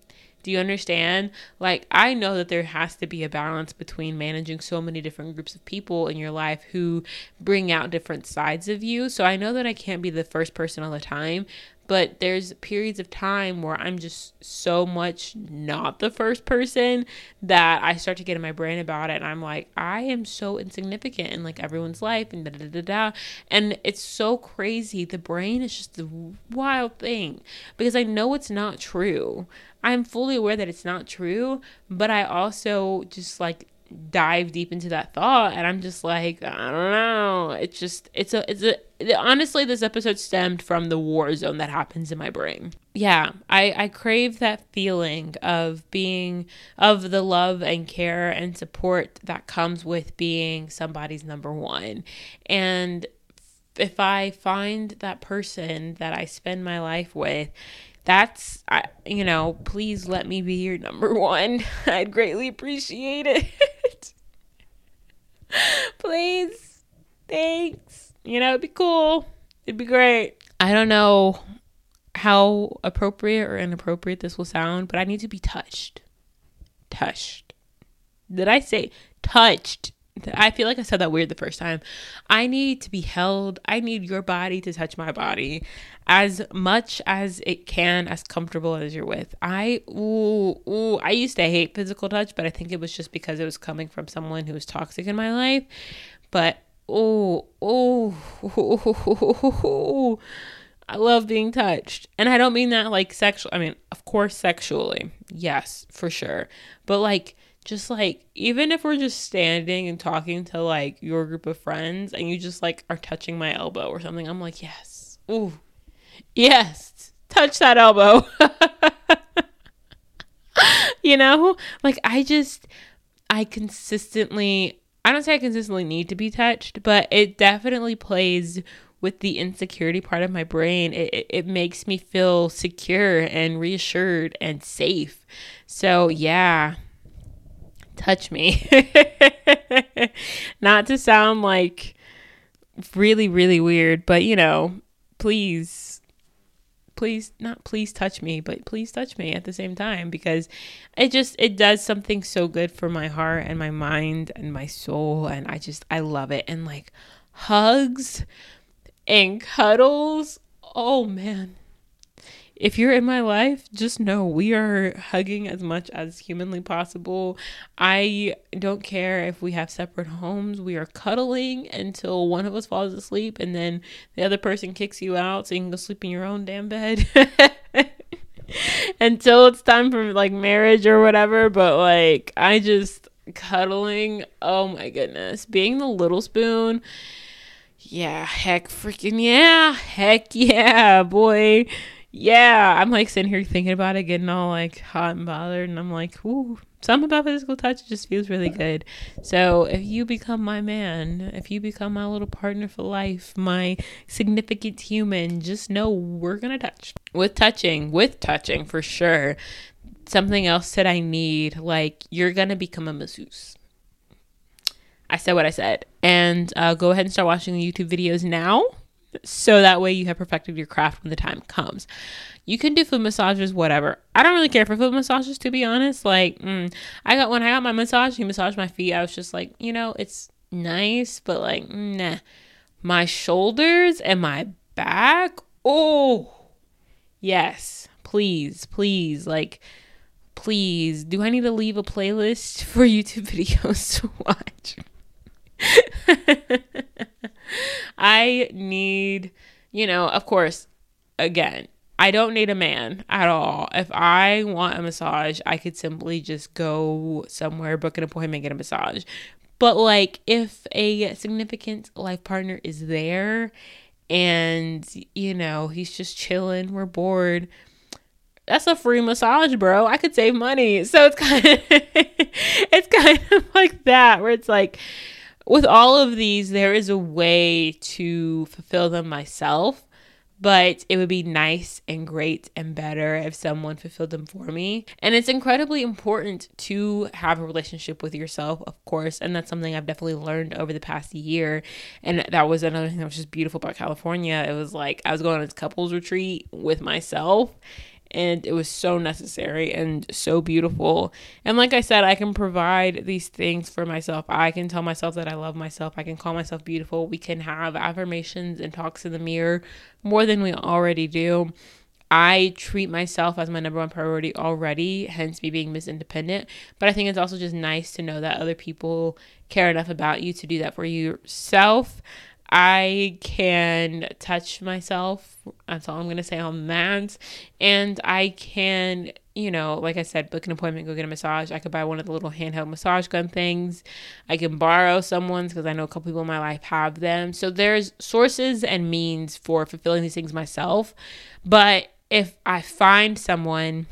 [SPEAKER 1] Do you understand? Like, I know that there has to be a balance between managing so many different groups of people in your life who bring out different sides of you. So I know that I can't be the first person all the time, but there's periods of time where I'm just so much not the first person that I start to get in my brain about it and I'm like I am so insignificant in like everyone's life and da da da da and it's so crazy. The brain is just the wild thing because I know it's not true. I'm fully aware that it's not true, but I also just like dive deep into that thought and I'm just like, I don't know. It's just it's a it's a honestly this episode stemmed from the war zone that happens in my brain. Yeah, I I crave that feeling of being of the love and care and support that comes with being somebody's number 1. And if I find that person that I spend my life with that's I, you know please let me be your number one i'd greatly appreciate it please. Thanks. You know it'd be cool. It'd be great. I don't know how appropriate or inappropriate this will sound but i need to be touched. Touched. Did i say touched I feel like I said that weird the first time. I need to be held. I need your body to touch my body as much as it can, as comfortable as you're with. I ooh, ooh, I used to hate physical touch, but I think it was just because it was coming from someone who was toxic in my life. But oh, oh, I love being touched. And I don't mean that like sexual I mean, of course sexually. Yes, for sure. But like just like even if we're just standing and talking to like your group of friends and you just like are touching my elbow or something, I'm like, yes. Ooh. Yes. Touch that elbow. you know? Like I just I consistently I don't say I consistently need to be touched, but it definitely plays with the insecurity part of my brain. It, it, it makes me feel secure and reassured and safe. So, yeah, touch me. Not to sound like really, really weird, but you know, please, please, not please touch me, but please touch me at the same time because it just, it does something so good for my heart and my mind and my soul. And I just, I love it. And like hugs, and cuddles. Oh man. If you're in my life, just know we are hugging as much as humanly possible. I don't care if we have separate homes. We are cuddling until one of us falls asleep and then the other person kicks you out so you can go sleep in your own damn bed. until it's time for like marriage or whatever. But like, I just cuddling. Oh my goodness. Being the little spoon yeah, heck freaking yeah. Heck yeah, boy. Yeah. I'm like sitting here thinking about it, getting all like hot and bothered. And I'm like, ooh, something about physical touch just feels really good. So if you become my man, if you become my little partner for life, my significant human, just know we're to touch. With touching, with touching for sure. Something else that I need, like, you're to become a masseuse I said what I said. And uh, go ahead and start watching the YouTube videos now. So that way you have perfected your craft when the time comes. You can do foot massages, whatever. I don't really care for foot massages, to be honest. Like, mm, I got when I got my massage, he massaged my feet. I was just like, you know, it's nice, but like, nah. My shoulders and my back, oh, yes, please, please, like, please. Do I need to leave a playlist for YouTube videos to watch? I need, you know, of course, again, I don't need a man at all. If I want a massage, I could simply just go somewhere, book an appointment, get a massage. But like if a significant life partner is there and you know, he's just chilling, we're bored, that's a free massage, bro. I could save money. So it's kind of it's kind of like that where it's like with all of these, there is a way to fulfill them myself, but it would be nice and great and better if someone fulfilled them for me. And it's incredibly important to have a relationship with yourself, of course. And that's something I've definitely learned over the past year. And that was another thing that was just beautiful about California. It was like I was going on this couples retreat with myself and it was so necessary and so beautiful. And like I said, I can provide these things for myself. I can tell myself that I love myself. I can call myself beautiful. We can have affirmations and talks in the mirror more than we already do. I treat myself as my number one priority already, hence me being Miss Independent. But I think it's also just nice to know that other people care enough about you to do that for yourself. I can touch myself. That's all I'm going to say on that. And I can, you know, like I said, book an appointment, go get a massage. I could buy one of the little handheld massage gun things. I can borrow someone's because I know a couple people in my life have them. So there's sources and means for fulfilling these things myself. But if I find someone,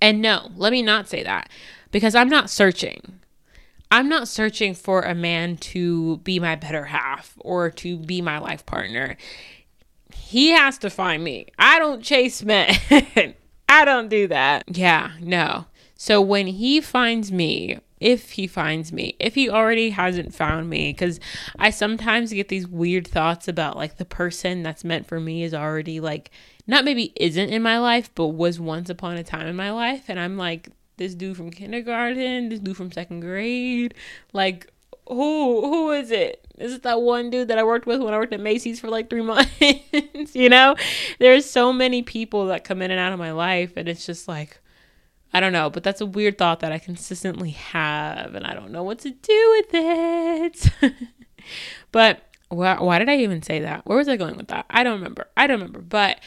[SPEAKER 1] and no, let me not say that because I'm not searching. I'm not searching for a man to be my better half or to be my life partner. He has to find me. I don't chase men. I don't do that. Yeah, no. So when he finds me, if he finds me, if he already hasn't found me, because I sometimes get these weird thoughts about like the person that's meant for me is already like, not maybe isn't in my life, but was once upon a time in my life. And I'm like, this dude from kindergarten, this dude from second grade. Like, who who is it? Is it that one dude that I worked with when I worked at Macy's for like three months? you know, there's so many people that come in and out of my life, and it's just like, I don't know. But that's a weird thought that I consistently have, and I don't know what to do with it. but why, why did I even say that? Where was I going with that? I don't remember. I don't remember. But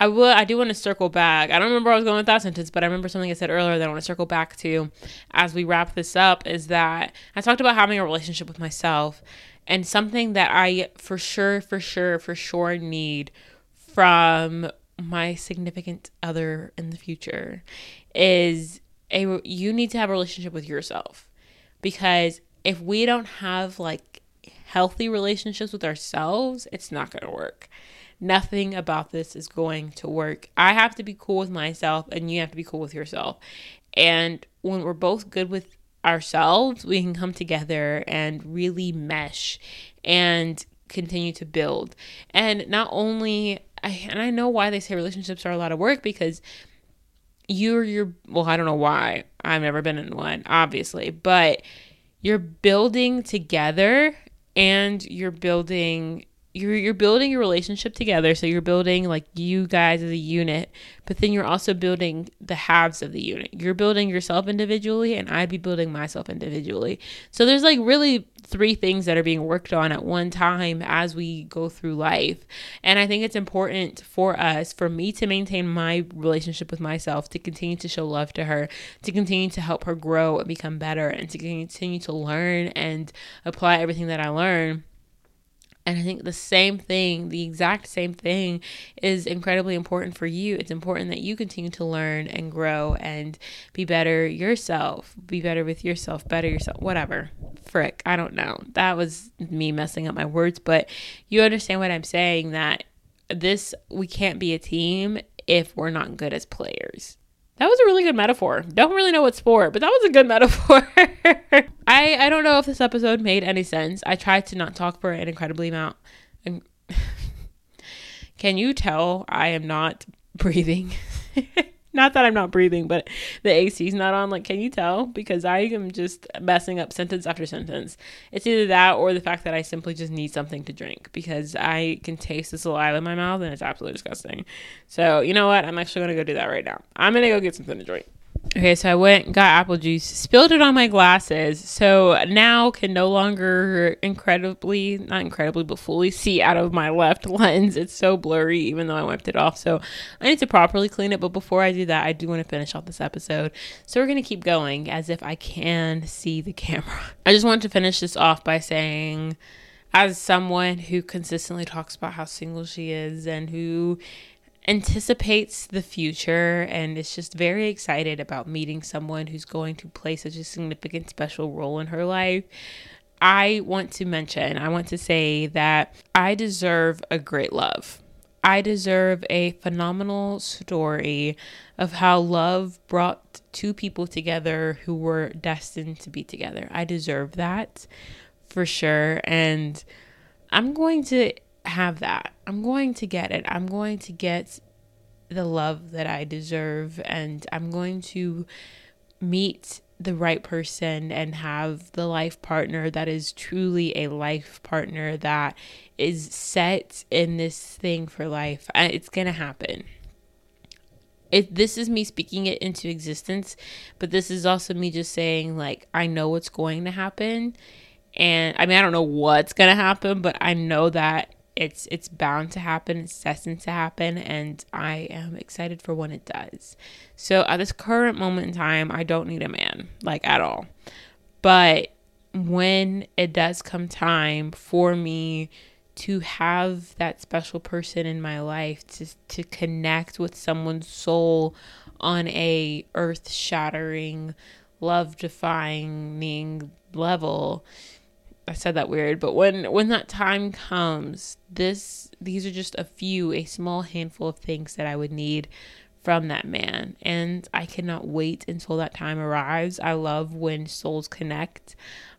[SPEAKER 1] I will. I do want to circle back. I don't remember where I was going with that sentence, but I remember something I said earlier that I want to circle back to as we wrap this up. Is that I talked about having a relationship with myself, and something that I for sure, for sure, for sure need from my significant other in the future is a you need to have a relationship with yourself because if we don't have like healthy relationships with ourselves, it's not going to work nothing about this is going to work. I have to be cool with myself, and you have to be cool with yourself. And when we're both good with ourselves, we can come together and really mesh and continue to build. And not only, I, and I know why they say relationships are a lot of work because you're, you're, well, I don't know why. I've never been in one, obviously, but you're building together and you're building you're you're building your relationship together so you're building like you guys as a unit but then you're also building the halves of the unit. You're building yourself individually and i'd be building myself individually. So there's like really three things that are being worked on at one time as we go through life. And i think it's important for us for me to maintain my relationship with myself to continue to show love to her to continue to help her grow and become better and to continue to learn and apply everything that i learn and I think the same thing, the exact same thing, is incredibly important for you. It's important that you continue to learn and grow and be better yourself, be better with yourself, better yourself, whatever. Frick, I don't know. That was me messing up my words, but you understand what I'm saying that this, we can't be a team if we're not good as players. That was a really good metaphor. Don't really know what sport, but that was a good metaphor. I I don't know if this episode made any sense. I tried to not talk for an incredibly amount. Can you tell I am not breathing? Not that I'm not breathing, but the AC's not on. Like, can you tell? Because I am just messing up sentence after sentence. It's either that or the fact that I simply just need something to drink because I can taste the saliva in my mouth and it's absolutely disgusting. So, you know what? I'm actually going to go do that right now. I'm going to go get something to drink. Okay, so I went got apple juice, spilled it on my glasses, so now can no longer incredibly, not incredibly, but fully see out of my left lens. It's so blurry, even though I wiped it off. So I need to properly clean it. But before I do that, I do want to finish off this episode. So we're gonna keep going as if I can see the camera. I just want to finish this off by saying as someone who consistently talks about how single she is and who anticipates the future and is just very excited about meeting someone who's going to play such a significant special role in her life. I want to mention, I want to say that I deserve a great love. I deserve a phenomenal story of how love brought two people together who were destined to be together. I deserve that for sure. And I'm going to have that. I'm going to get it. I'm going to get the love that I deserve and I'm going to meet the right person and have the life partner that is truly a life partner that is set in this thing for life. Uh, it's going to happen. If this is me speaking it into existence, but this is also me just saying, like, I know what's going to happen. And I mean, I don't know what's going to happen, but I know that it's it's bound to happen it's destined to happen and i am excited for when it does. So at this current moment in time i don't need a man like at all. But when it does come time for me to have that special person in my life to to connect with someone's soul on a earth shattering love defying level I said that weird, but when when that time comes, this these are just a few, a small handful of things that I would need from that man. And I cannot wait until that time arrives. I love when souls connect.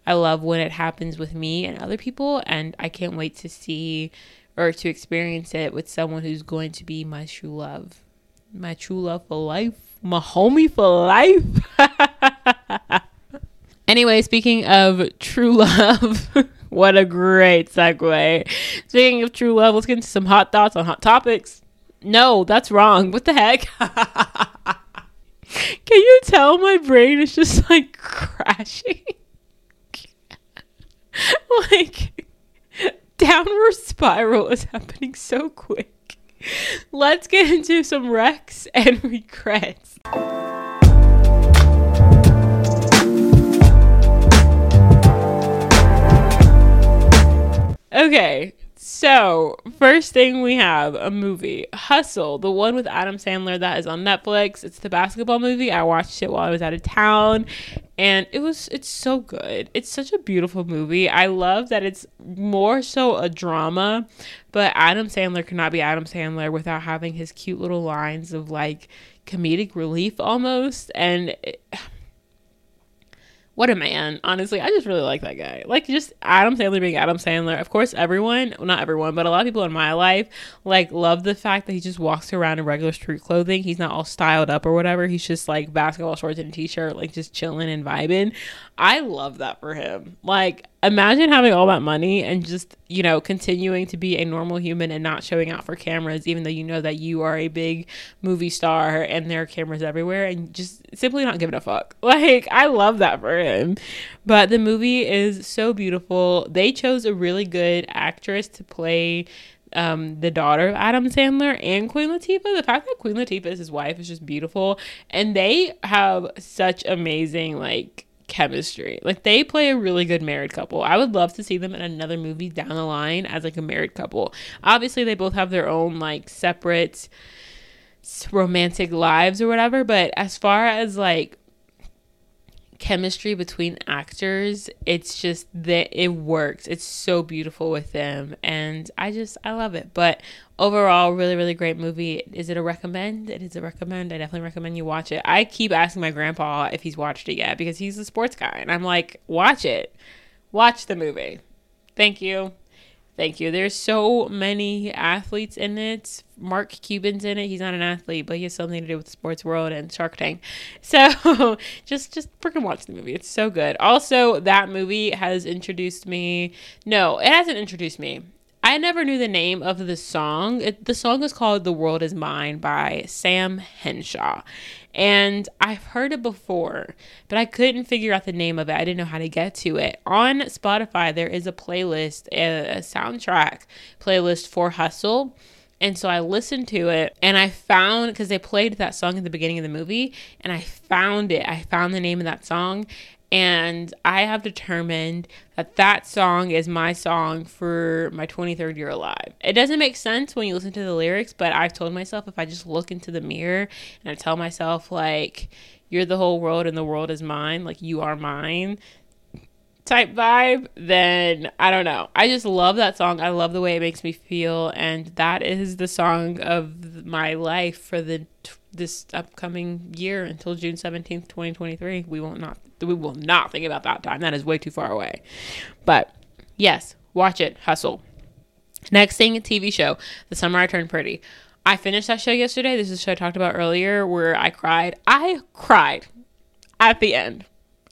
[SPEAKER 1] I love when it happens with me and other people and I can't wait to see or to experience it with someone who's going to be my true love. My true love for life. My homie for life. Anyway, speaking of true love, what a great segue. Speaking of true love, let's get into some hot thoughts on hot topics. No, that's wrong. What the heck? Can you tell my brain is just like crashing? like, downward spiral is happening so quick. Let's get into some wrecks and regrets. Okay, so first thing we have a movie, Hustle, the one with Adam Sandler that is on Netflix. It's the basketball movie. I watched it while I was out of town, and it was it's so good. It's such a beautiful movie. I love that it's more so a drama, but Adam Sandler cannot be Adam Sandler without having his cute little lines of like comedic relief almost, and. It, what a man. Honestly, I just really like that guy. Like just Adam Sandler being Adam Sandler. Of course, everyone, well, not everyone, but a lot of people in my life like love the fact that he just walks around in regular street clothing. He's not all styled up or whatever. He's just like basketball shorts and t-shirt, like just chilling and vibing. I love that for him. Like imagine having all that money and just, you know, continuing to be a normal human and not showing out for cameras, even though you know that you are a big movie star and there are cameras everywhere and just simply not giving a fuck. Like, I love that for him. But the movie is so beautiful. They chose a really good actress to play um, the daughter of Adam Sandler and Queen Latifah. The fact that Queen Latifah is his wife is just beautiful. And they have such amazing, like, chemistry. Like they play a really good married couple. I would love to see them in another movie down the line as like a married couple. Obviously, they both have their own like separate romantic lives or whatever, but as far as like chemistry between actors it's just that it works it's so beautiful with them and i just i love it but overall really really great movie is it a recommend it is a recommend i definitely recommend you watch it i keep asking my grandpa if he's watched it yet because he's a sports guy and i'm like watch it watch the movie thank you Thank you. There's so many athletes in it. Mark Cuban's in it. He's not an athlete, but he has something to do with the sports world and Shark Tank. So just just freaking watch the movie. It's so good. Also, that movie has introduced me. No, it hasn't introduced me. I never knew the name of the song. It, the song is called The World Is Mine by Sam Henshaw. And I've heard it before, but I couldn't figure out the name of it. I didn't know how to get to it. On Spotify, there is a playlist, a, a soundtrack playlist for Hustle. And so I listened to it and I found, because they played that song at the beginning of the movie, and I found it. I found the name of that song and I have determined that that song is my song for my 23rd year alive. It doesn't make sense when you listen to the lyrics, but I've told myself if I just look into the mirror and I tell myself, like, you're the whole world and the world is mine, like, you are mine type vibe, then I don't know. I just love that song. I love the way it makes me feel. And that is the song of my life for the this upcoming year until June 17th, 2023. We will not we will not think about that time. That is way too far away. But yes, watch it. Hustle. Next thing, a TV show. The Summer I Turned Pretty. I finished that show yesterday. This is a show I talked about earlier where I cried. I cried at the end.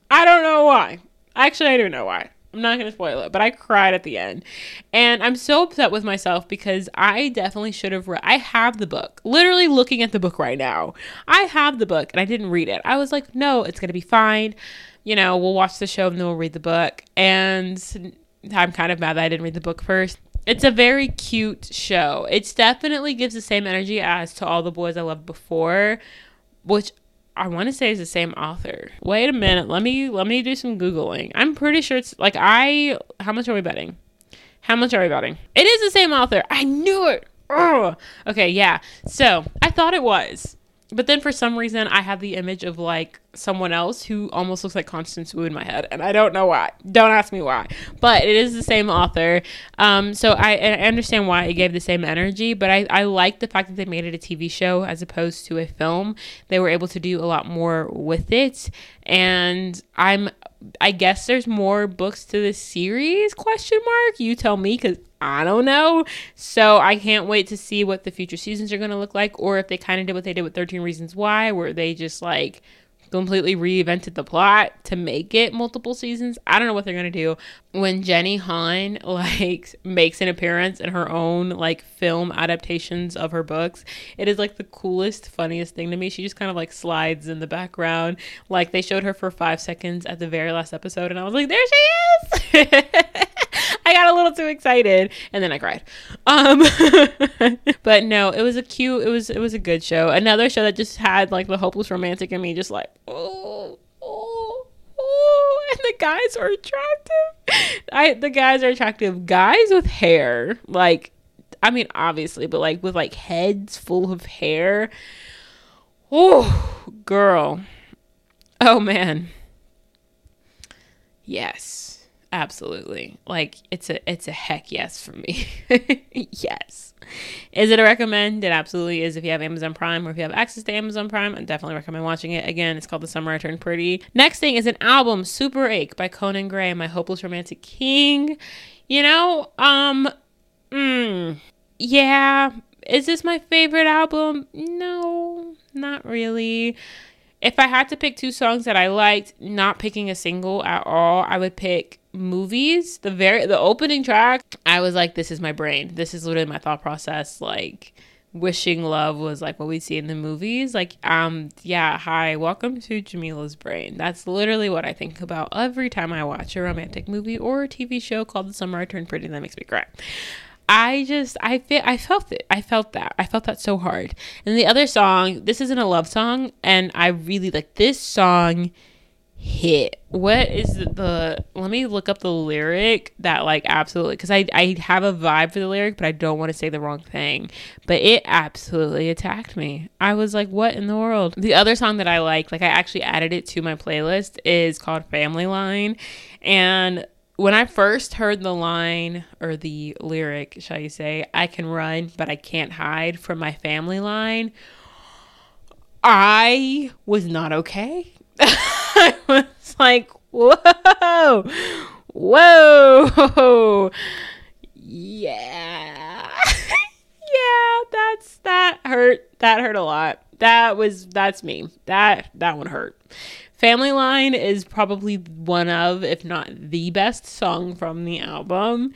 [SPEAKER 1] I don't know why. Actually, I do know why. I'm not going to spoil it, but I cried at the end. And I'm so upset with myself because I definitely should have read. I have the book. Literally looking at the book right now. I have the book and I didn't read it. I was like, no, it's going to be fine. You know, we'll watch the show and then we'll read the book. And I'm kind of mad that I didn't read the book first. It's a very cute show. It definitely gives the same energy as to all the boys I loved before, which I want to say it's the same author. Wait a minute. Let me let me do some googling. I'm pretty sure it's like I. How much are we betting? How much are we betting? It is the same author. I knew it. Ugh. Okay, yeah. So I thought it was. But then for some reason, I have the image of like someone else who almost looks like Constance Wu in my head, and I don't know why. Don't ask me why. But it is the same author, um, so I, I understand why it gave the same energy. But I, I like the fact that they made it a TV show as opposed to a film. They were able to do a lot more with it, and I'm I guess there's more books to the series question mark you tell me cuz I don't know. So I can't wait to see what the future seasons are going to look like or if they kind of did what they did with 13 Reasons Why where they just like completely reinvented the plot to make it multiple seasons. I don't know what they're gonna do. When Jenny Han like makes an appearance in her own like film adaptations of her books, it is like the coolest, funniest thing to me. She just kind of like slides in the background. Like they showed her for five seconds at the very last episode, and I was like, there she is. Little too excited and then I cried. Um but no, it was a cute it was it was a good show. Another show that just had like the hopeless romantic in me just like oh oh oh and the guys are attractive. I the guys are attractive. Guys with hair. Like I mean obviously, but like with like heads full of hair. Oh, girl. Oh man. Yes absolutely. Like it's a it's a heck yes for me. Yes. Is it a recommend? It absolutely is. If you have amazon prime or if you have access to amazon prime i definitely recommend watching it. Again it's called the summer i turned pretty. Next thing is an album Superache by conan gray my hopeless romantic king. You know um mm, yeah. Is this my favorite album? No not really. If I had to pick two songs that I liked, not picking a single at all, I would pick movies, the very the opening track, I was like, this is my brain. This is literally my thought process. Like wishing love was like what we see in the movies. Like, um, yeah, hi, welcome to Jamilah's brain. That's literally what I think about every time I watch a romantic movie or a TV show called The Summer I Turned Pretty that makes me cry. I just I feel I felt it. I felt that. I felt that so hard. And the other song, this isn't a love song, and I really like this song hit. What is the let me look up the lyric that like absolutely cuz I I have a vibe for the lyric but I don't want to say the wrong thing. But it absolutely attacked me. I was like what in the world? The other song that I like, like I actually added it to my playlist is called Family Line and when I first heard the line or the lyric, shall you say, I can run, but I can't hide from my family line, I was not okay. I was like, whoa, whoa, yeah, yeah, that's that hurt. That hurt a lot. That was that's me. That that one hurt. Family Line is probably one of, if not the best song from the album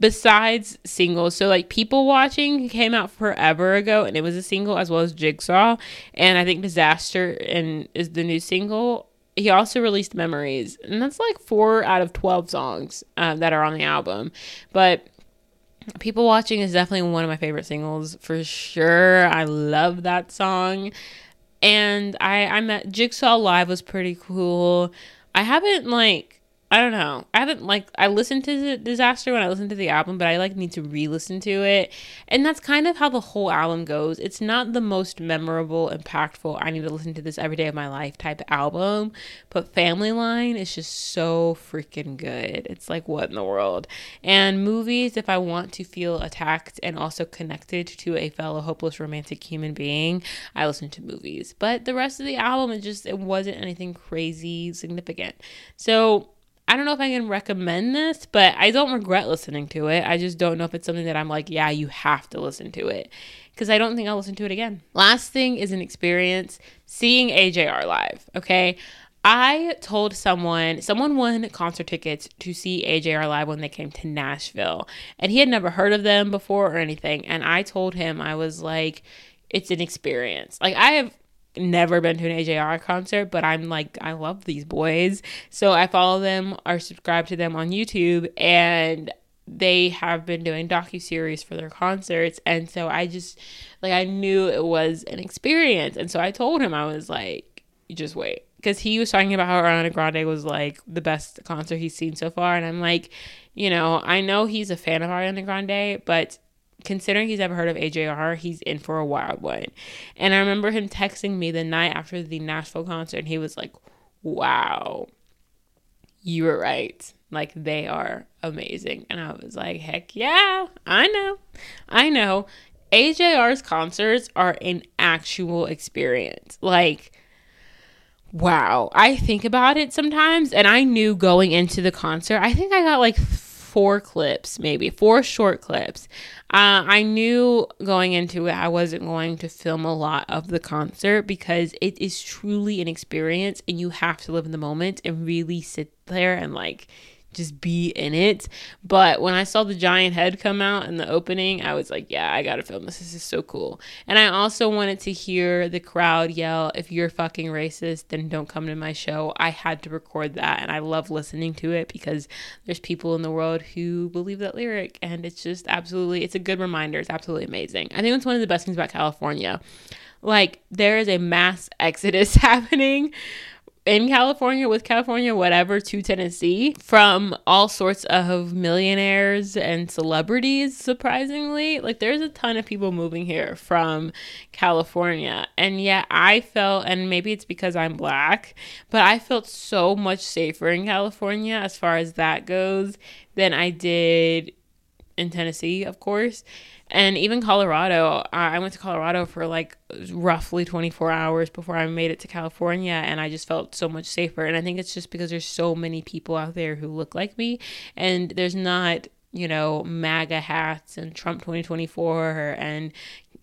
[SPEAKER 1] besides singles. So like People Watching came out forever ago and it was a single as well as Jigsaw. And I think Disaster and is the new single. He also released Memories. And that's like four out of 12 songs uh, that are on the album. But People Watching is definitely one of my favorite singles for sure. I love that song and I I met Jigsaw live was pretty cool. I haven't like I don't know. I haven't like I listened to the disaster when I listened to the album, but I like need to re-listen to it. And that's kind of how the whole album goes. It's not the most memorable, impactful, I need to listen to this every day of my life type album, but Family Line is just so freaking good. It's like what in the world? And movies if I want to feel attacked and also connected to a fellow hopeless romantic human being, I listen to movies. But the rest of the album it just it wasn't anything crazy significant. So I don't know if I can recommend this, but I don't regret listening to it. I just don't know if it's something that I'm like, yeah, you have to listen to it. Because I don't think I'll listen to it again. Last thing is an experience seeing AJR live. Okay. I told someone, someone won concert tickets to see AJR live when they came to Nashville. And he had never heard of them before or anything. And I told him, I was like, it's an experience. Like, I have never been to an AJR concert, but I'm like, I love these boys. So I follow them or subscribe to them on YouTube and they have been doing docu series for their concerts. And so I just like I knew it was an experience. And so I told him I was like just wait. Because he was talking about how Ariana Grande was like the best concert he's seen so far. And I'm like you know I know he's a fan of Ariana Grande but considering he's ever heard of AJR, he's in for a wild one. And I remember him texting me the night after the Nashville concert, and he was like, Wow, you were right. Like, they are amazing. And I was like, Heck yeah, I know. I know. AJR's concerts are an actual experience. Like, wow. I think about it sometimes, and I knew going into the concert, I think I got like four clips, maybe four short clips. Uh, I knew going into it I wasn't going to film a lot of the concert because it is truly an experience and you have to live in the moment and really sit there and like just be in it. But when I saw the giant head come out in the opening, I was like, yeah, I gotta film this. This is so cool. And I also wanted to hear the crowd yell, if you're fucking racist, then don't come to my show. I had to record that and I love listening to it because there's people in the world who believe that lyric and it's just absolutely it's a good reminder. It's absolutely amazing. I think it's one of the best things about California. Like there is a mass exodus happening in California with California, whatever, to Tennessee from all sorts of millionaires and celebrities, surprisingly. Like, there's a ton of people moving here from California. And yet, I felt, and maybe it's because I'm black, but I felt so much safer in California as far as that goes than I did in Tennessee, of course and even Colorado. I went to Colorado for like roughly 24 hours before I made it to California, and I just felt so much safer. And I think it's just because there's so many people out there who look like me, and there's not, you know, MAGA hats and Trump 2024 and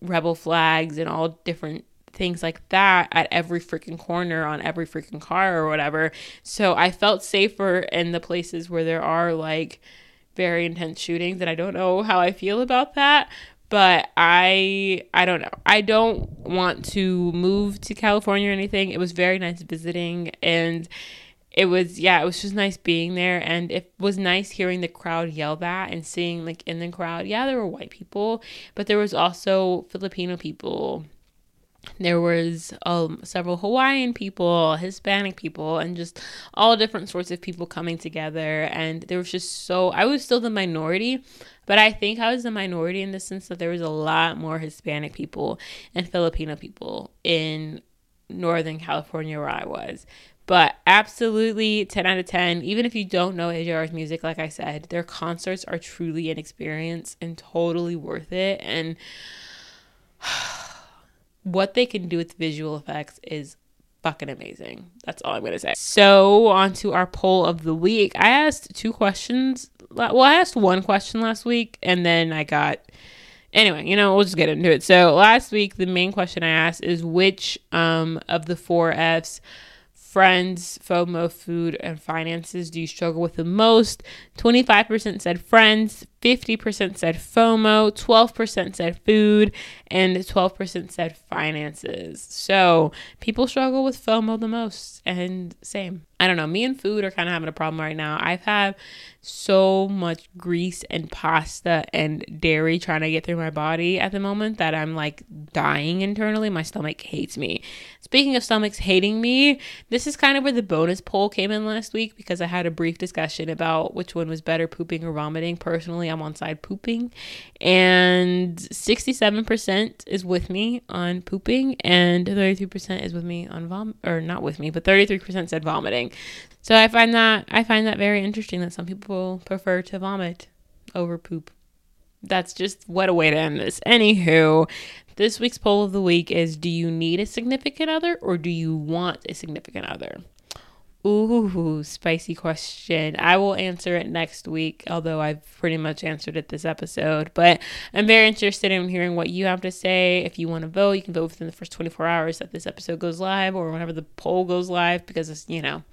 [SPEAKER 1] rebel flags and all different things like that at every freaking corner on every freaking car or whatever. So I felt safer in the places where there are like very intense shootings and I don't know how I feel about that, but I I don't know. I don't want to move to California or anything. It was very nice visiting and it was yeah, it was just nice being there and it was nice hearing the crowd yell that and seeing like in the crowd, yeah, there were white people, but there was also Filipino people. There was um, several Hawaiian people, Hispanic people, and just all different sorts of people coming together. And there was just so, I was still the minority, but I think I was the minority in the sense that there was a lot more Hispanic people and Filipino people in Northern California where I was. But absolutely 10 out of 10. Even if you don't know AJR's music, like I said, their concerts are truly an experience and totally worth it. And what they can do with visual effects is fucking amazing. That's all I'm going to say. So, on to our poll of the week. I asked two questions. Well, I asked one question last week and then I got anyway, you know, we'll just get into it. So, last week the main question I asked is which um of the four Fs friends, FOMO, food, and finances do you struggle with the most? 25% said friends, 50% said FOMO, 12% said food, and 12% said finances. So people struggle with FOMO the most, and same. I don't know. Me and food are kind of having a problem right now. I've had so much grease and pasta and dairy trying to get through my body at the moment that I'm like dying internally. My stomach hates me. Speaking of stomachs hating me, this is kind of where the bonus poll came in last week because I had a brief discussion about which one was better, pooping or vomiting. Personally, I'm on side pooping, and 67% is with me on pooping, and 33% is with me on vom or not with me, but 33% said vomiting. So I find that I find that very interesting that some people prefer to vomit over poop. That's just what a way to end this. Anywho, this week's poll of the week is Do you need a significant other or do you want a significant other? Ooh, spicy question. I will answer it next week, although I've pretty much answered it this episode. But I'm very interested in hearing what you have to say. If you want to vote, you can vote within the first 24 hours that this episode goes live or whenever the poll goes live because it's, you know,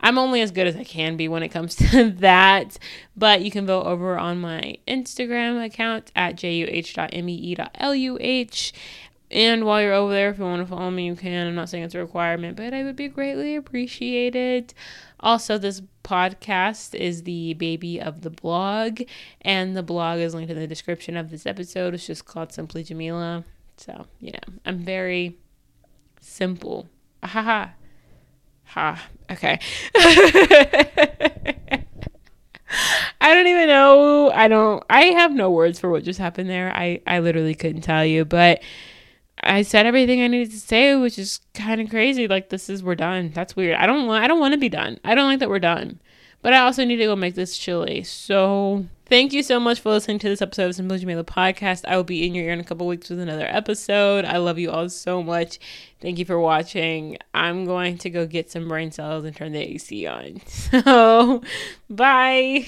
[SPEAKER 1] I'm only as good as I can be when it comes to that. But you can vote over on my Instagram account at juh.mee.luh. And while you're over there, if you want to follow me, you can. I'm not saying it's a requirement, but I would be greatly appreciated. Also, this podcast is the baby of the blog, and the blog is linked in the description of this episode. It's just called Simply Jamilah. So, you know, I'm very simple. Ah, Haha. Ha. Okay. I don't even know. I don't I have no words for what just happened there. I I literally couldn't tell you, but I said everything I needed to say, which is kind of crazy. Like this is we're done. That's weird. I don't want I don't want to be done. I don't like that we're done. But I also need to go make this chili. So thank you so much for listening to this episode of Simply Jamilah podcast. I will be in your ear in a couple weeks with another episode. I love you all so much. Thank you for watching. I'm going to go get some brain cells and turn the AC on. So bye.